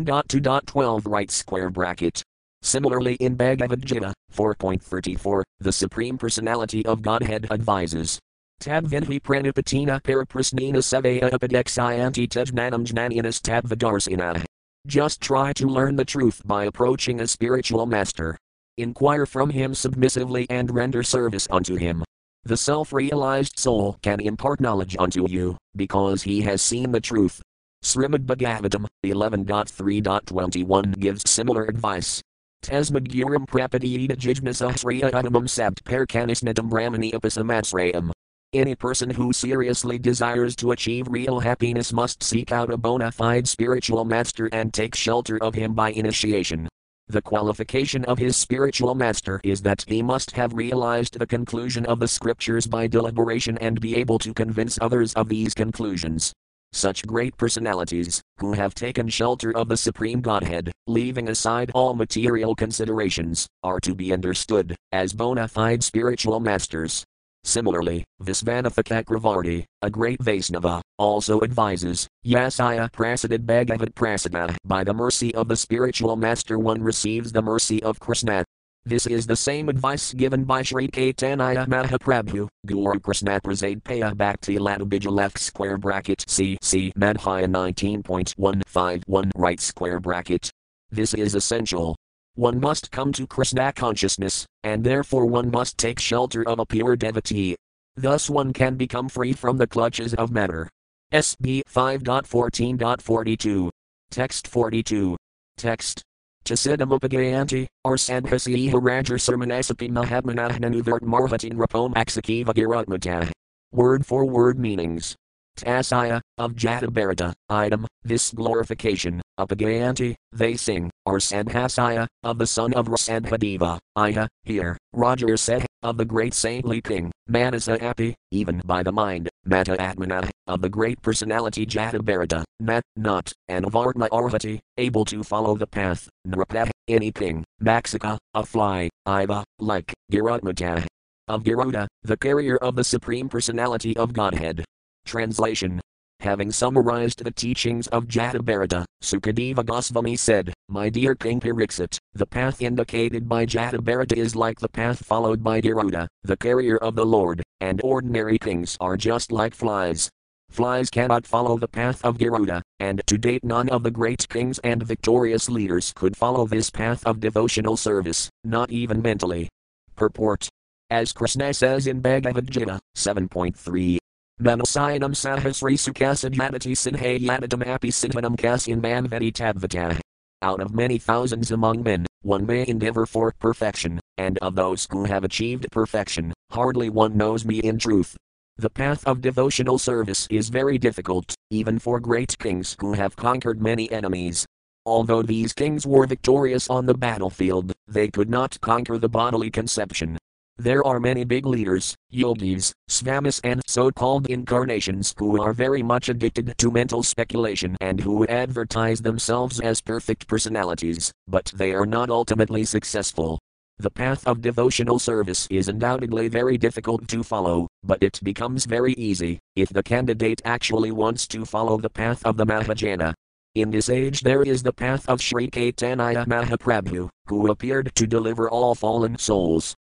Dot to dot 12 right square bracket. Similarly in Bhagavad Gita 4.34, the Supreme Personality of Godhead advises. Tab Tabvinhi pranipatina paraprasnina sevaya upadexayanti tajnanam jnaninas tabvidarsina. Just try to learn the truth by approaching a spiritual master. Inquire from him submissively and render service unto him. The self realized soul can impart knowledge unto you, because he has seen the truth. Srimad Bhagavatam 11.3.21 gives similar advice. Tasmadguram prapadiyita jijnasahsriya adamam sabt perkanisnadam brahmani upasamasrayam. Any person who seriously desires to achieve real happiness must seek out a bona fide spiritual master and take shelter of him by initiation. The qualification of his spiritual master is that he must have realized the conclusion of the scriptures by deliberation and be able to convince others of these conclusions. Such great personalities, who have taken shelter of the Supreme Godhead, leaving aside all material considerations, are to be understood as bona fide spiritual masters. Similarly, Visvanatha Chakravarti, a great Vaisnava, also advises, Yasaya Prasadad Bhagavat Prasada. By the mercy of the spiritual master one receives the mercy of Krishna. This is the same advice given by Sri Caitanya Mahaprabhu, Guru Krishna Prasad Paya Bhakti Ladabija left square bracket C C Madhya 19.151 right square bracket. This is essential. One must come to Krishna consciousness, and therefore one must take shelter of a pure devotee. Thus one can become free from the clutches of matter. SB 5.14.42. Text 42. Text. Chasidamupagayanti, or Sadhasiha Rajar Sermanasapi Mahatmanahnanuvirt Marhatin Rapom Aksakiva Girutmata. Word for word meanings. Tasaya, of Jatabharata, item, this glorification, Upagayanti, they sing, or Sadhasaya, of the son of Rsabhadeva, Iha, here, Rajarseh, of the great saintly king, Manasa happy, even by the mind, Mata Atmana, of the great personality Jatabharata, Nat, not, and of Artma Arhati, able to follow the path, Nrapah, any king, Maxika, a fly, Iva, like, Girutmata. Of Garuda, the carrier of the Supreme Personality of Godhead. Translation Having summarized the teachings of Jatabharata, Sukadeva Goswami said, My dear King Pariksit, the path indicated by Jatabharata is like the path followed by Garuda, the carrier of the Lord, and ordinary kings are just like flies. Flies cannot follow the path of Garuda, and to date none of the great kings and victorious leaders could follow this path of devotional service, not even mentally. Purport. As Krishna says in Bhagavad Gita 7.3, Manasayanam sahasri sukasajadati sinhayadadam api sinhanam kasyan manvati tadvata. Out of many thousands among men, one may endeavor for perfection, and of those who have achieved perfection, hardly one knows me in truth. The path of devotional service is very difficult, even for great kings who have conquered many enemies. Although these kings were victorious on the battlefield, they could not conquer the bodily conception, there are many big leaders, yogis, svamis, and so called incarnations who are very much addicted to mental speculation and who advertise themselves as perfect personalities, but they are not ultimately successful. The path of devotional service is undoubtedly very difficult to follow, but it becomes very easy if the candidate actually wants to follow the path of the Mahajana. In this age, there is the path of Sri Caitanya Mahaprabhu, who appeared to deliver all fallen souls.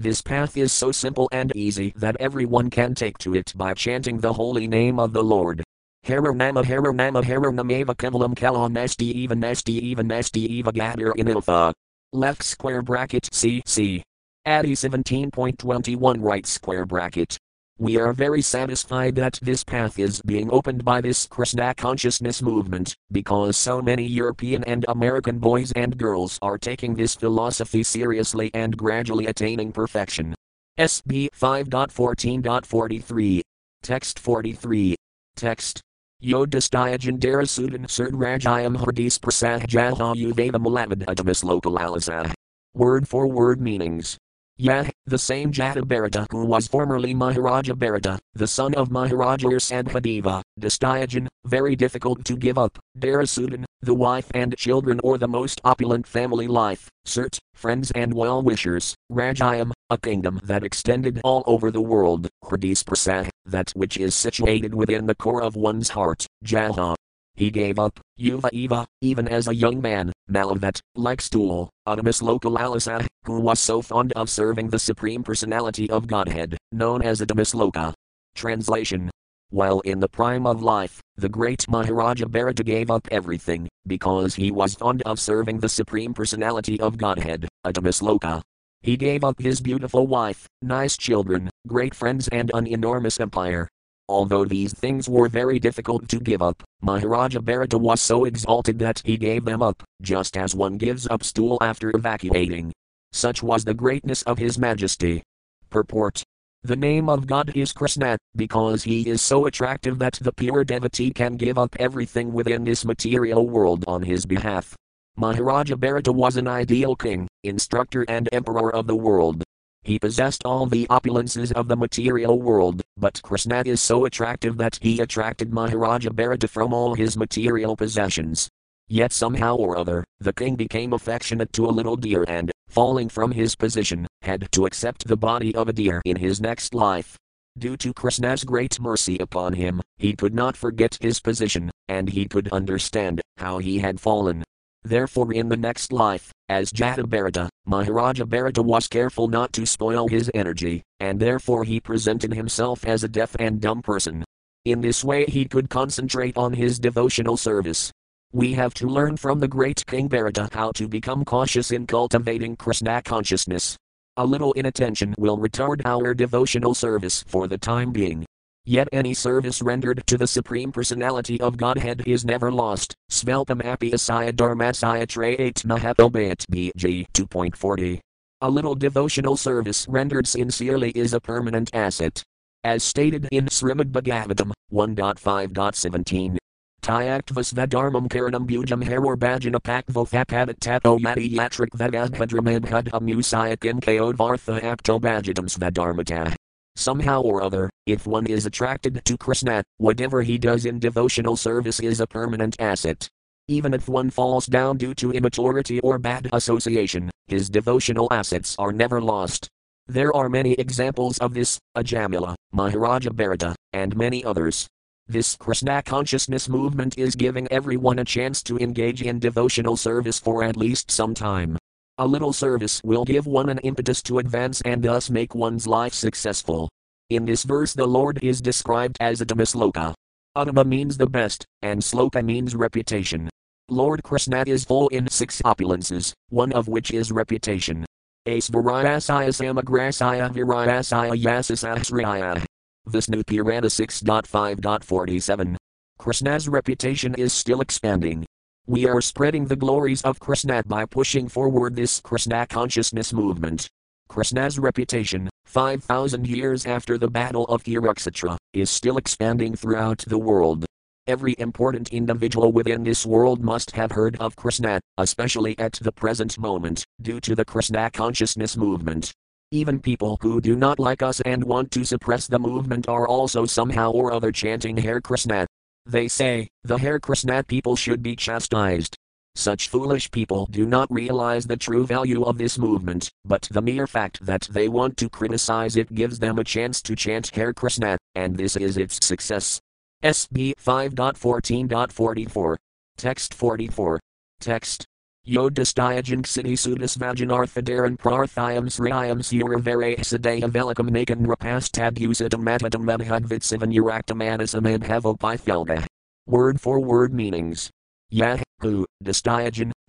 This path is so simple and easy that everyone can take to it by chanting the holy name of the Lord. Hara Nama Hara Nama Hara Nameva Kevalam Kalam Nasti Eva Nasti Eva Nasti Eva Gadir Inilfa. Left square bracket CC. Adi 17.21 right square bracket. We are very satisfied that this path is being opened by this Krishna consciousness movement, because so many European and American boys and girls are taking this philosophy seriously and gradually attaining perfection. SB 5.14.43. Text 43. Text. Yodhisthayajan Darasudan Surdrajayam Hardis Prasahjaha Uveda Malavad Adamis Lokalalisah. Word for word meanings. Yah, the same Jatabharata who was formerly Maharaja Bharata, the son of Maharaja Rsabhadeva, Dastyajan, very difficult to give up, Darasudan, the wife and children or the most opulent family life, Cert, friends and well-wishers, Rajayam, a kingdom that extended all over the world, Hridis Prasah, that which is situated within the core of one's heart, Jaha. He gave up, Yuva Eva, even as a young man, Malavat, like Stool, Uttamasloka who was so fond of serving the Supreme Personality of Godhead, known as Uttamasloka. Translation while in the prime of life, the great Maharaja Bharata gave up everything, because he was fond of serving the Supreme Personality of Godhead, Loka. He gave up his beautiful wife, nice children, great friends, and an enormous empire. Although these things were very difficult to give up, Maharaja Bharata was so exalted that he gave them up, just as one gives up stool after evacuating. Such was the greatness of His Majesty. Purport the name of God is Krishna, because he is so attractive that the pure devotee can give up everything within this material world on his behalf. Maharaja Bharata was an ideal king, instructor, and emperor of the world. He possessed all the opulences of the material world, but Krishna is so attractive that he attracted Maharaja Bharata from all his material possessions. Yet somehow or other, the king became affectionate to a little deer and, falling from his position, had to accept the body of a deer in his next life. Due to Krishna's great mercy upon him, he could not forget his position, and he could understand how he had fallen. Therefore, in the next life, as Jata Maharaja Bharata was careful not to spoil his energy, and therefore he presented himself as a deaf and dumb person. In this way, he could concentrate on his devotional service. We have to learn from the great King Bharata how to become cautious in cultivating Krishna consciousness. A little inattention will retard our devotional service for the time being. Yet any service rendered to the Supreme Personality of Godhead is never lost. Svelpam Apyasaya Dharmasaya Trayat BG 2.40. A little devotional service rendered sincerely is a permanent asset. As stated in Srimad Bhagavatam 1.5.17. Tyaktva Svedharmam Karanam Bujam Haror Bhajana Pakvofapadat Tapo Yati Yatrik Vedadbhadramadhudha Musayak Nkayodvartha Apto Bhajatam. Somehow or other, if one is attracted to Krishna, whatever he does in devotional service is a permanent asset. Even if one falls down due to immaturity or bad association, his devotional assets are never lost. There are many examples of this, Ajamila, Maharaja Bharata, and many others. This Krishna consciousness movement is giving everyone a chance to engage in devotional service for at least some time. A little service will give one an impetus to advance and thus make one's life successful. In this verse, the Lord is described as Uttama Sloka. Uttama means the best, and Sloka means reputation. Lord Krishna is full in six opulences, one of which is reputation. Asvarayasaya Samagrasaya Virayasaya Yasasahasraya. Vishnu Purana 6.5.47. Krishna's reputation is still expanding. We are spreading the glories of Krishna by pushing forward this Krishna consciousness movement. Krishna's reputation, 5,000 years after the Battle of Kurukshetra, is still expanding throughout the world. Every important individual within this world must have heard of Krishna, especially at the present moment, due to the Krishna consciousness movement. Even people who do not like us and want to suppress the movement are also somehow or other chanting Hare Krishna. They say, the Hare Krishna people should be chastised. Such foolish people do not realize the true value of this movement, but the mere fact that they want to criticize it gives them a chance to chant Hare Krishna, and this is its success. SB 5.14.44. Text 44. Text Yodhisthayajan City Sudas Vajanarthadaran Prarthayam Sriyam Suravare Sadaya Velikam Nakan Rapastabhusadam Matadam Madhudvitsivan Uraktamanasam Abhavopithelga. Word for word meanings. Yah, who,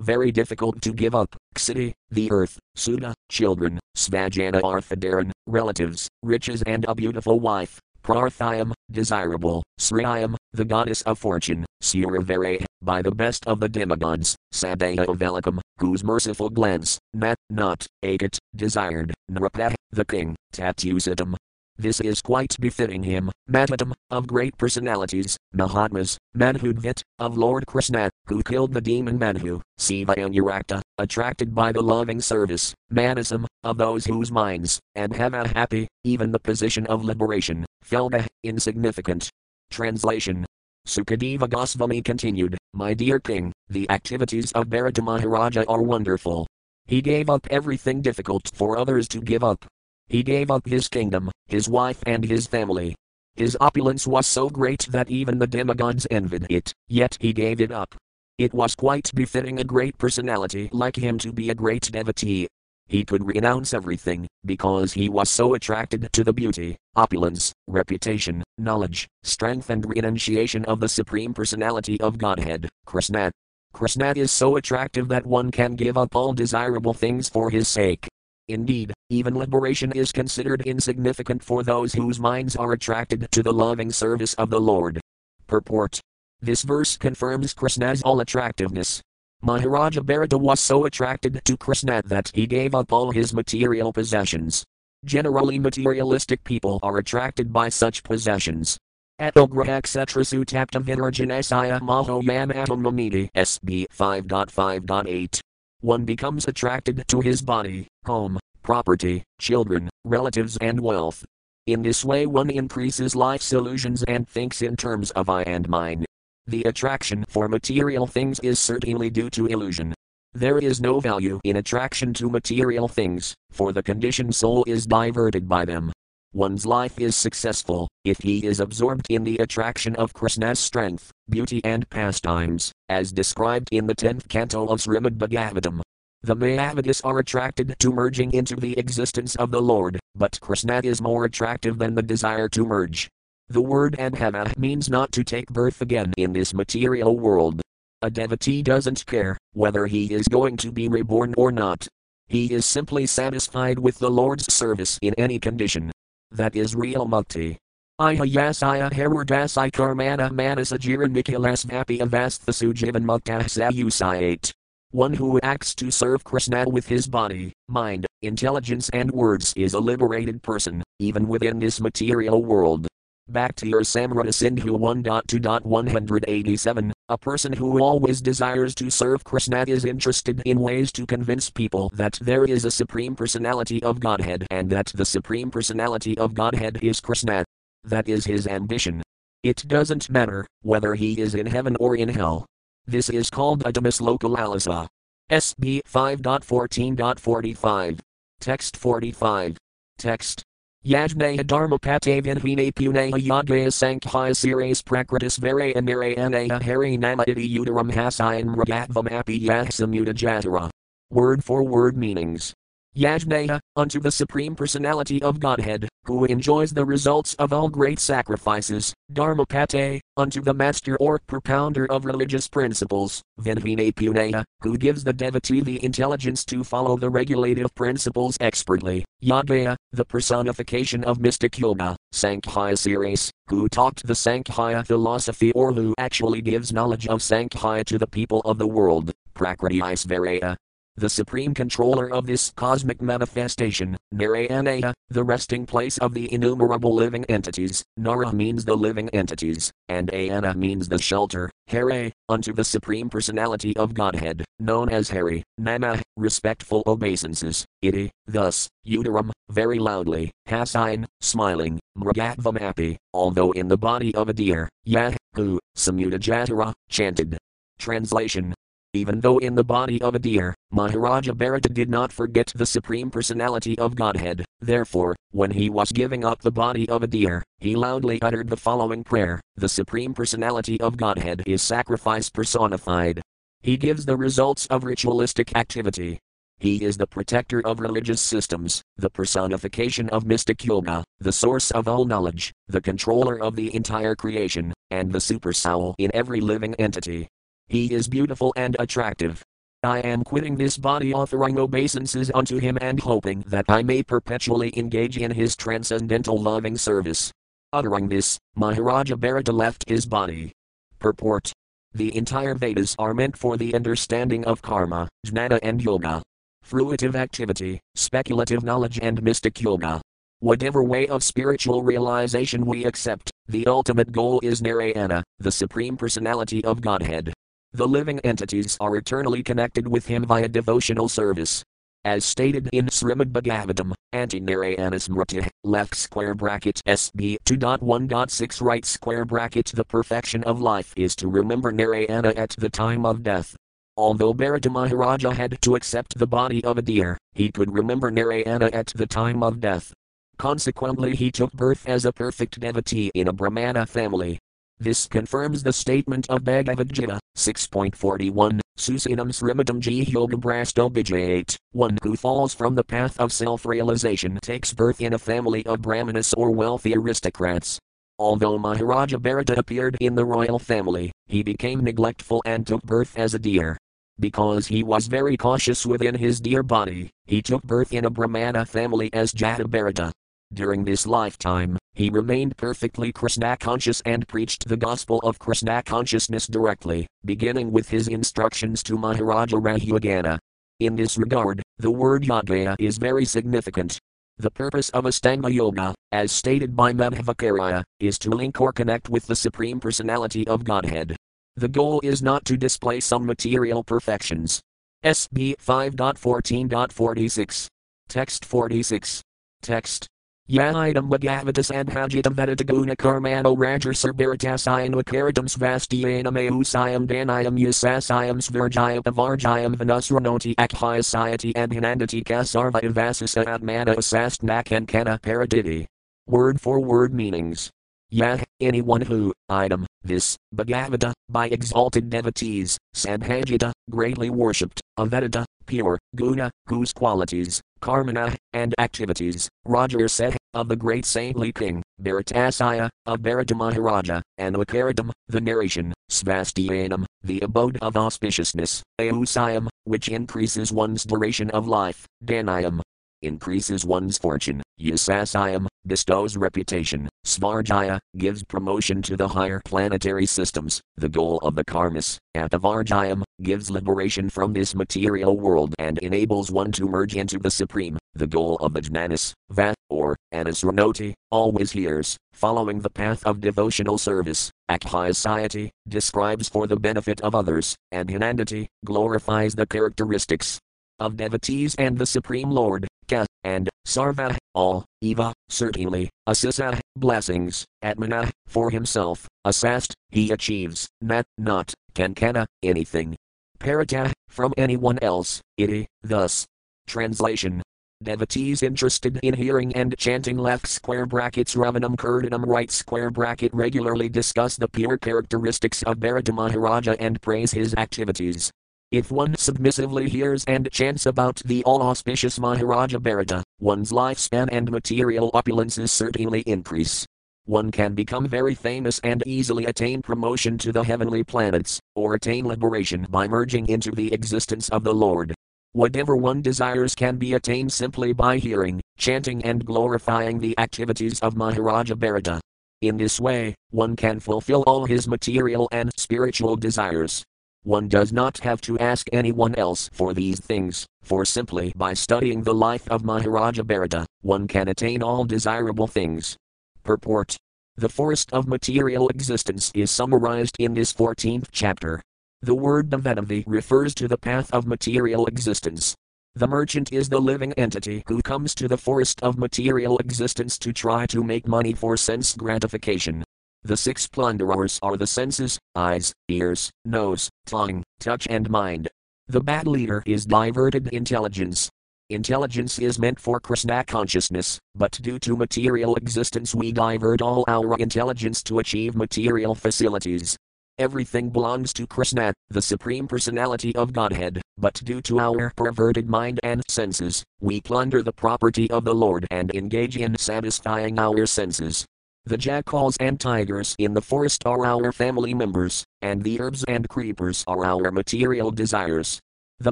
very difficult to give up, City, the earth, Suda, children, Svajana Arthadaran, relatives, riches and a beautiful wife, Prarthayam, desirable, Sriyam, the goddess of fortune, Suravare, by the best of the demigods, Sadaya Velikam, whose merciful glance, Nat, not, Agat, desired, Nrapa, the king, Tatusadam, this is quite befitting him, Matadam, of great personalities, Mahatmas, Madhudvit, of Lord Krishna, who killed the demon Madhu, Siva and Urakta, attracted by the loving service, Manasam, of those whose minds, and have a happy, even the position of liberation, Felga, insignificant. Translation Sukadeva Goswami continued, My dear king, the activities of Bharata Maharaja are wonderful. He gave up everything difficult for others to give up, he gave up his kingdom, his wife, and his family. His opulence was so great that even the demigods envied it, yet he gave it up. It was quite befitting a great personality like him to be a great devotee. He could renounce everything, because he was so attracted to the beauty, opulence, reputation, knowledge, strength, and renunciation of the Supreme Personality of Godhead, Krishna. Krishna is so attractive that one can give up all desirable things for his sake. Indeed, even liberation is considered insignificant for those whose minds are attracted to the loving service of the Lord. Purport This verse confirms Krishna's all attractiveness. Maharaja Bharata was so attracted to Krishna that he gave up all his material possessions. Generally, materialistic people are attracted by such possessions. Atograha etc. Sutapta Vinarjanasaya Mahoyam Atomamiti SB 5.5.8. One becomes attracted to his body, home, property, children, relatives, and wealth. In this way, one increases life's illusions and thinks in terms of I and mine. The attraction for material things is certainly due to illusion. There is no value in attraction to material things, for the conditioned soul is diverted by them. One's life is successful if he is absorbed in the attraction of Krishna's strength, beauty, and pastimes, as described in the 10th canto of Srimad Bhagavatam. The Mayavadis are attracted to merging into the existence of the Lord, but Krishna is more attractive than the desire to merge. The word Adhava means not to take birth again in this material world. A devotee doesn't care whether he is going to be reborn or not. He is simply satisfied with the Lord's service in any condition. That is real mukti. Ihayasaya Herardasai Karmana manasajira Manasajiran Nikilasvapi Avasthasu Mukta Sayusayate. One who acts to serve Krishna with his body, mind, intelligence, and words is a liberated person, even within this material world. Bhakti-rasamrta-sindhu 1.2.187 A person who always desires to serve Krishna is interested in ways to convince people that there is a Supreme Personality of Godhead and that the Supreme Personality of Godhead is Krishna. That is his ambition. It doesn't matter whether he is in heaven or in hell. This is called Adamus Lokalalasa. SB 5.14.45. Text 45. Text Yajnaya Dharmapate Vinhine Puneha Yagaya Sankhya Sires Prakritis Vere Amirayanaha Hari Nama Iti Udaram Hasayan Ragatvam Yahsamuda Jatara. Word for word meanings. Yajnaya, unto the Supreme Personality of Godhead, who enjoys the results of all great sacrifices, Dharmapate, unto the master or propounder of religious principles, Vinhine Punaya, who gives the devotee the intelligence to follow the regulative principles expertly, Yagaya, the personification of mystic yoga, Sankhya Siris, who taught the Sankhya philosophy or who actually gives knowledge of Sankhya to the people of the world, Prakriti Isvaraya, the supreme controller of this cosmic manifestation, Narayanaya, the resting place of the innumerable living entities, Nara means the living entities, and Ayana means the shelter, Hare, unto the supreme personality of Godhead, known as Hari, Nama, respectful obeisances, Iti, thus, Udaram, very loudly, Hasain, smiling, Mragatvam happy, although in the body of a deer, Yah, who, Samudajatara, chanted. Translation even though in the body of a deer, Maharaja Bharata did not forget the Supreme Personality of Godhead, therefore, when he was giving up the body of a deer, he loudly uttered the following prayer The Supreme Personality of Godhead is sacrifice personified. He gives the results of ritualistic activity. He is the protector of religious systems, the personification of mystic yoga, the source of all knowledge, the controller of the entire creation, and the super soul in every living entity. He is beautiful and attractive. I am quitting this body offering obeisances unto him and hoping that I may perpetually engage in his transcendental loving service. Uttering this, Maharaja Bharata left his body. Purport The entire Vedas are meant for the understanding of karma, jnana, and yoga. Fruitive activity, speculative knowledge, and mystic yoga. Whatever way of spiritual realization we accept, the ultimate goal is Narayana, the Supreme Personality of Godhead. The living entities are eternally connected with him via devotional service. As stated in Srimad Bhagavatam, Antinarayana Smriti, left square bracket SB 2.1.6 right square bracket The perfection of life is to remember Narayana at the time of death. Although Bharata Maharaja had to accept the body of a deer, he could remember Narayana at the time of death. Consequently, he took birth as a perfect devotee in a Brahmana family. This confirms the statement of Bhagavad Gita 6.41, Susinam Srimadam Yoga Brasto Bijayate. One who falls from the path of self realization takes birth in a family of Brahmanas or wealthy aristocrats. Although Maharaja Bharata appeared in the royal family, he became neglectful and took birth as a deer. Because he was very cautious within his deer body, he took birth in a Brahmana family as Jata Bharata. During this lifetime, he remained perfectly Krishna conscious and preached the gospel of Krishna consciousness directly, beginning with his instructions to Maharaja Rahugana. In this regard, the word Yogaya is very significant. The purpose of Astanga Yoga, as stated by Madhvacarya, is to link or connect with the Supreme Personality of Godhead. The goal is not to display some material perfections. SB 5.14.46. Text 46. Text. Yahidam Vagavatas and Hajitam Veditaguna Karmano Rajar Sirbiritasayam Vakaritam Svastyanam Eusayam Danayam Yasasayam Svirjayam Avarjayam Vanusranoti Akhayasayati and Hinandati Kasarva Vasasa Asastnak and Kana Paraditi. Word for word meanings. Yah, anyone who, item, this, Bhagavata, by exalted devotees, Sadhajita, greatly worshipped, Avedita, pure, Guna, whose qualities, Karmana, and activities, Rajarseh, of the great saintly king, Bharatasaya, of Bharata Maharaja, and Lakaradam, the narration, Svastyanam, the abode of auspiciousness, Ausayam, which increases one's duration of life, Danayam, increases one's fortune, Yasasayam, bestows reputation, Svarjaya, gives promotion to the higher planetary systems, the goal of the karmas, Atavarjayam, gives liberation from this material world and enables one to merge into the supreme, the goal of the jnanis, vat, or, anasranoti, always hears, following the path of devotional service, Akhyasayati, describes for the benefit of others, and Hinandati, glorifies the characteristics of devotees and the Supreme Lord, Ka, and Sarva, all, Eva, certainly, Asisa, blessings, Atmana, for himself, Asast, he achieves, Nat, not, Kankana, anything. Parata, from anyone else, Iti, thus. Translation Devotees interested in hearing and chanting left square brackets Sravanam Kirtanam right square bracket regularly discuss the pure characteristics of Bharata Maharaja and praise his activities. If one submissively hears and chants about the all auspicious Maharaja Bharata, one's lifespan and material opulences certainly increase. One can become very famous and easily attain promotion to the heavenly planets, or attain liberation by merging into the existence of the Lord. Whatever one desires can be attained simply by hearing, chanting, and glorifying the activities of Maharaja Bharata. In this way, one can fulfill all his material and spiritual desires. One does not have to ask anyone else for these things, for simply by studying the life of Maharaja Bharata, one can attain all desirable things. Purport The forest of material existence is summarized in this 14th chapter. The word Navadavi refers to the path of material existence. The merchant is the living entity who comes to the forest of material existence to try to make money for sense gratification. The six plunderers are the senses, eyes, ears, nose, tongue, touch, and mind. The bad leader is diverted intelligence. Intelligence is meant for Krishna consciousness, but due to material existence, we divert all our intelligence to achieve material facilities. Everything belongs to Krishna, the Supreme Personality of Godhead, but due to our perverted mind and senses, we plunder the property of the Lord and engage in satisfying our senses. The jackals and tigers in the forest are our family members, and the herbs and creepers are our material desires. The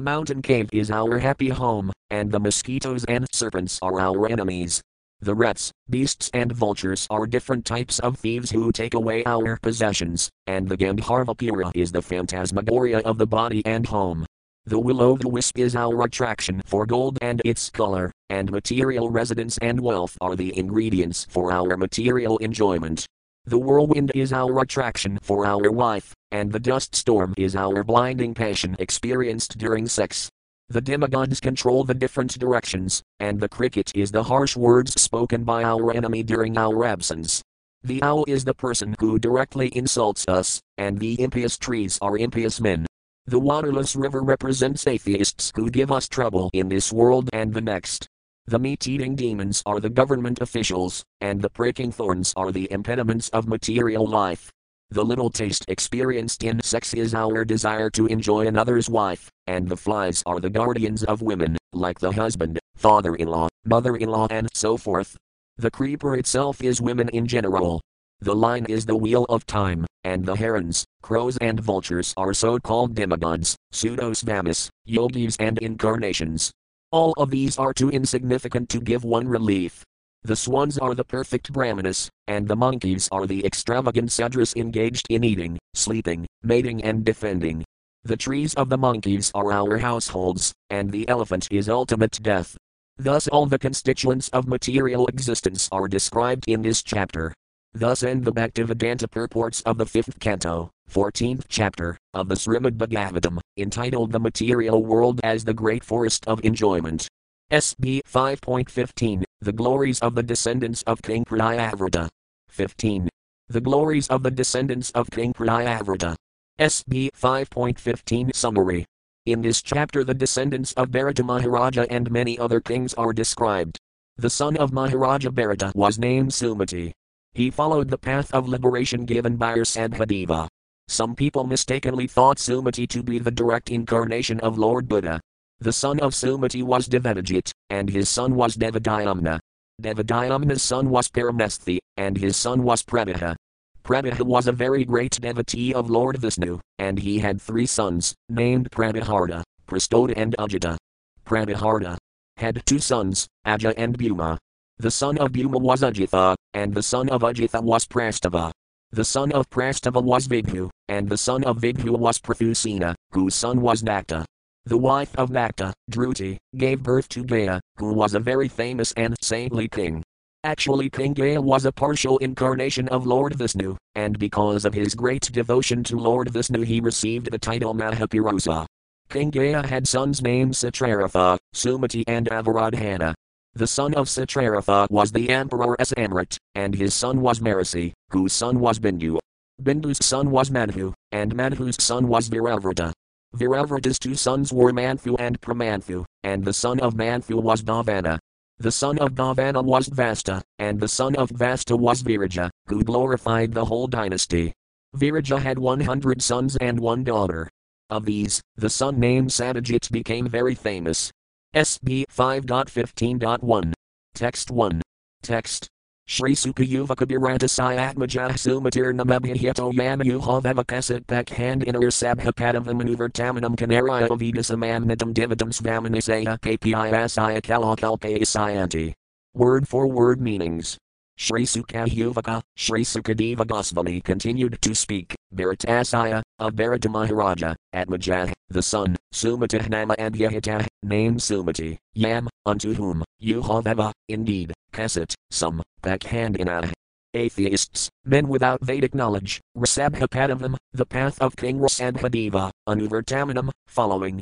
mountain cave is our happy home, and the mosquitoes and serpents are our enemies. The rats, beasts, and vultures are different types of thieves who take away our possessions, and the Gandharvapura is the phantasmagoria of the body and home. The will o' the wisp is our attraction for gold and its color, and material residence and wealth are the ingredients for our material enjoyment. The whirlwind is our attraction for our wife, and the dust storm is our blinding passion experienced during sex. The demigods control the different directions, and the cricket is the harsh words spoken by our enemy during our absence. The owl is the person who directly insults us, and the impious trees are impious men. The waterless river represents atheists who give us trouble in this world and the next. The meat eating demons are the government officials, and the pricking thorns are the impediments of material life. The little taste experienced in sex is our desire to enjoy another's wife, and the flies are the guardians of women, like the husband, father in law, mother in law, and so forth. The creeper itself is women in general. The line is the wheel of time, and the herons, crows, and vultures are so called demigods, pseudo-svamis, yogis, and incarnations. All of these are too insignificant to give one relief. The swans are the perfect brahmanas, and the monkeys are the extravagant sudras engaged in eating, sleeping, mating, and defending. The trees of the monkeys are our households, and the elephant is ultimate death. Thus, all the constituents of material existence are described in this chapter. Thus end the Bhaktivedanta purports of the fifth canto, 14th chapter, of the Srimad Bhagavatam, entitled The Material World as the Great Forest of Enjoyment. SB 5.15 The Glories of the Descendants of King Priyavrata. 15. The Glories of the Descendants of King Priyavrata. SB 5.15 Summary. In this chapter, the descendants of Bharata Maharaja and many other kings are described. The son of Maharaja Bharata was named Sumati. He followed the path of liberation given by Rsabhadeva. Some people mistakenly thought Sumati to be the direct incarnation of Lord Buddha. The son of Sumati was Devadajit, and his son was Devadayamna. Devadayamna's son was Paramesthi, and his son was Pradaha. Pradaha was a very great devotee of Lord Vishnu, and he had three sons, named Pradaharta, Prastoda, and Ajita. Pradaharta had two sons, Aja and Bhuma. The son of Bhuma was Ajitha, and the son of Ajitha was Prastava. The son of Prastava was Vibhu, and the son of Vibhu was Prathusena, whose son was Nakta. The wife of Nakta, Druti, gave birth to Gaya, who was a very famous and saintly king. Actually, King Gaya was a partial incarnation of Lord Vishnu, and because of his great devotion to Lord Vishnu, he received the title Mahapurusa. King Gaya had sons named Citraratha, Sumati, and Avaradhana. The son of Citraratha was the emperor Samrat, and his son was Marici, whose son was Bindu. Bindu's son was Madhu, and Madhu's son was Viravrata. Viravrata's two sons were Manthu and Pramanthu, and the son of Manthu was Bhavana. The son of Bhavana was Vasta, and the son of Vasta was Viraja, who glorified the whole dynasty. Viraja had 100 sons and one daughter. Of these, the son named Satyajit became very famous, SB 5.15.1. Text 1. Text. Shri Sukayuvakabhirantasaya Atmajah Sumatirnamabhihito Yamayuhavavakasit Pakhand Inner Sabhapadavam Tamanam Kanaraya Vidasamamnitam Dividam Svamanisaya KPISaya Kalakalpayasayanti. Word for word meanings. Sri Sukayuvaka, Sri Sukadeva Goswami continued to speak, Bharatasaya, of Bharata Maharaja, Atmajah, the son, Sumatihnama and Yahita, named Sumati, Yam, unto whom, Yuhaveva, indeed, Kasit, some, backhand Pakhandina. Atheists, men without Vedic knowledge, Rasabhapadavam, the path of King Rasabhadeva, Anuvartamanam, following,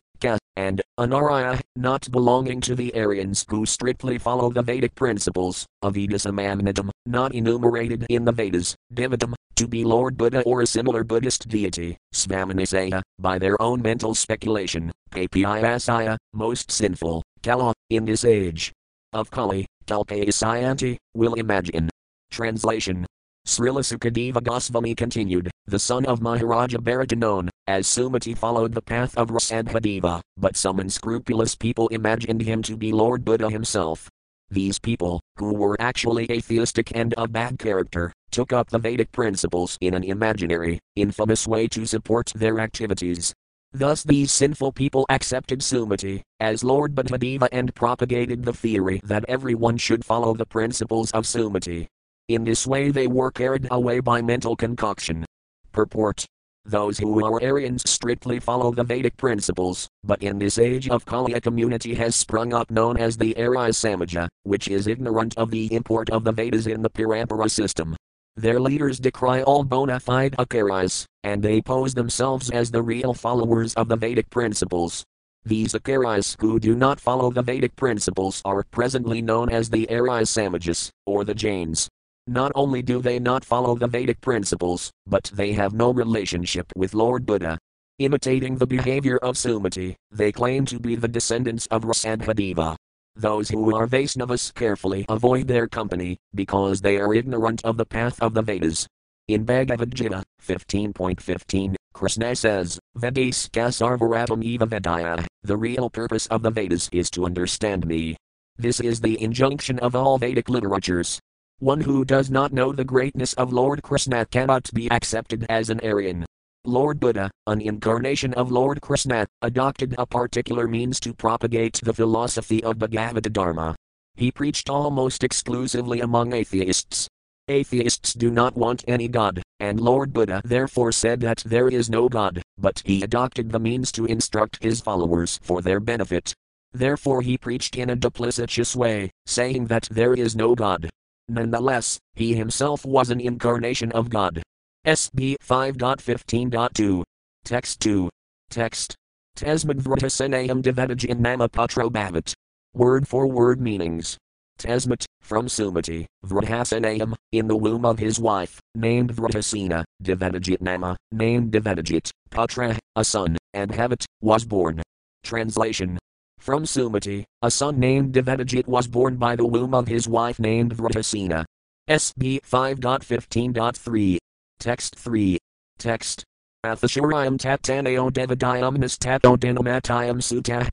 And Anaraya, not belonging to the Aryans who strictly follow the Vedic principles, Avidasamamnidam, not enumerated in the Vedas, Dividam, to be Lord Buddha or a similar Buddhist deity, Svamanisaya, by their own mental speculation, Papiyasaya, most sinful, Kala, in this age of Kali, Kalpayasayanti, will imagine. Translation Srila Sukadeva Goswami continued, the son of Maharaja Bharata known as Sumati followed the path of Rsabhadeva, but some unscrupulous people imagined him to be Lord Buddha himself. These people, who were actually atheistic and of bad character, took up the Vedic principles in an imaginary, infamous way to support their activities. Thus, these sinful people accepted Sumati as Lord Buddhadeva and propagated the theory that everyone should follow the principles of Sumati. In this way, they were carried away by mental concoction. Purport those who are Aryans strictly follow the Vedic principles, but in this age of Kali a community has sprung up known as the Arya Samaja, which is ignorant of the import of the Vedas in the Parampara system. Their leaders decry all bona fide Acharyas, and they pose themselves as the real followers of the Vedic principles. These Acharyas who do not follow the Vedic principles are presently known as the Arya Samajas, or the Jains. Not only do they not follow the Vedic principles, but they have no relationship with Lord Buddha. Imitating the behavior of Sumati, they claim to be the descendants of Rsabhadeva. those who are Vaisnavas carefully avoid their company, because they are ignorant of the path of the Vedas. In Bhagavad Gita 15.15, Krishna says, Vedaska sarvaratam eva vedaya, the real purpose of the Vedas is to understand me. This is the injunction of all Vedic literatures. One who does not know the greatness of Lord Krishna cannot be accepted as an Aryan. Lord Buddha, an incarnation of Lord Krishna, adopted a particular means to propagate the philosophy of Bhagavata Dharma. He preached almost exclusively among atheists. Atheists do not want any God, and Lord Buddha therefore said that there is no God, but he adopted the means to instruct his followers for their benefit. Therefore he preached in a duplicitous way, saying that there is no God. Nonetheless, he himself was an incarnation of God, SB 5.15.2. Text 2. Text. Tasmadvratasanayam devedajin nama patro bhavat. Word for word meanings. Tasmat, from Sumati, Vratasanayam, in the womb of his wife, named Vratasena, Devedajit Nama, named Devedajit, Patra, a son, and Havat, was born. Translation. From Sumati, a son named Devedajit was born by the womb of his wife named Vratasena. SB 5.15.3. Text 3. Text. Athasharayam tatanayo devadayam nistato dinamatayam sutah.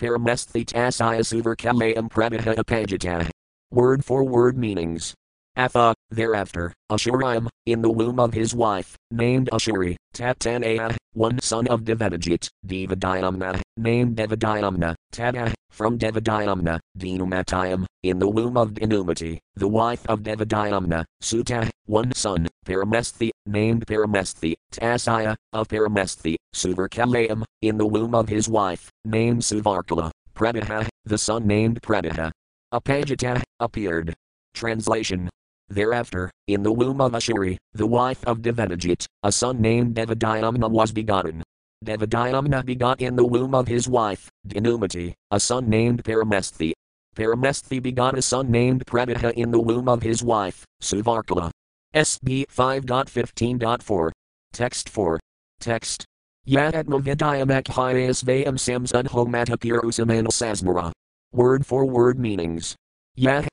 Word for word meanings. Atha, thereafter, Ashurayam, in the womb of his wife, named Ashuri, Tatanaya, one son of Devadajit, Devadayamna, named Devadayamna, Tada, from Devadayamna, Dinumatayam, in the womb of Dinumati, the wife of Devadayamna, Suta, one son, Paramesthi, named Paramesthi, Tasaya, of Paramesthi, Suvarkalayam, in the womb of his wife, named Suvarkala, Prabha, the son named Prabha. Apajita, appeared. Translation Thereafter, in the womb of Ashuri, the wife of Devadajit, a son named Devadayamna was begotten. Devadayamna begot in the womb of his wife, Dinumati, a son named Paramesthi. Paramesthi begot a son named Prabha in the womb of his wife, Suvarkala. SB 5.15.4. Text 4. Text. Yadatmavidayamak vayam samsun homatapirusam sasmara. Word for word meanings. Yah,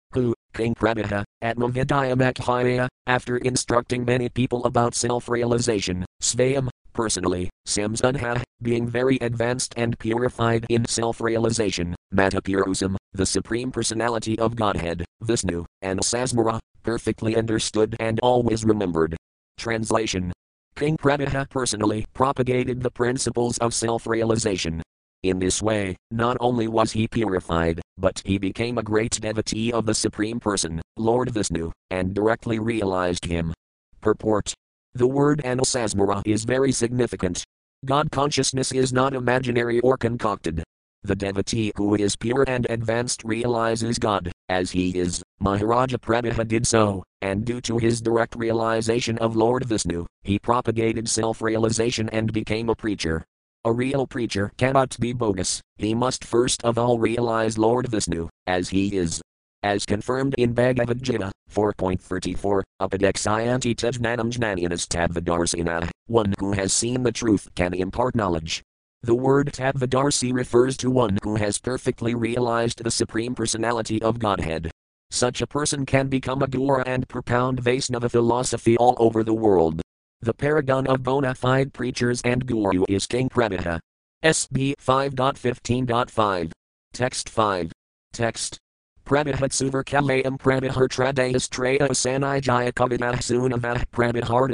King Prabhupada, Atmavidayamak after instructing many people about self realization, Svayam, personally, Samsunha, being very advanced and purified in self realization, Matapurusam, the Supreme Personality of Godhead, Vishnu, and Sasmara, perfectly understood and always remembered. Translation King Prabhupada personally propagated the principles of self realization, in this way, not only was he purified, but he became a great devotee of the Supreme Person, Lord Vishnu, and directly realized him. Purport The word Anusasmara is very significant. God consciousness is not imaginary or concocted. The devotee who is pure and advanced realizes God, as he is. Maharaja Prabhupada did so, and due to his direct realization of Lord Vishnu, he propagated self realization and became a preacher. A real preacher cannot be bogus, he must first of all realize Lord Vishnu, as he is. As confirmed in Bhagavad Gita 4.34, Upadexayanti Tejnanam Jnanianastadvadarsina, one who has seen the truth can impart knowledge. The word Tadvadarsi refers to one who has perfectly realized the Supreme Personality of Godhead. Such a person can become a guru and propound Vaisnava philosophy all over the world. The paragon of bona fide preachers and guru is King Prabhupada. SB 5.15.5. Text 5. Text. Prabhuhatsuvar kalayam prabhuhartradayas traya sanijaya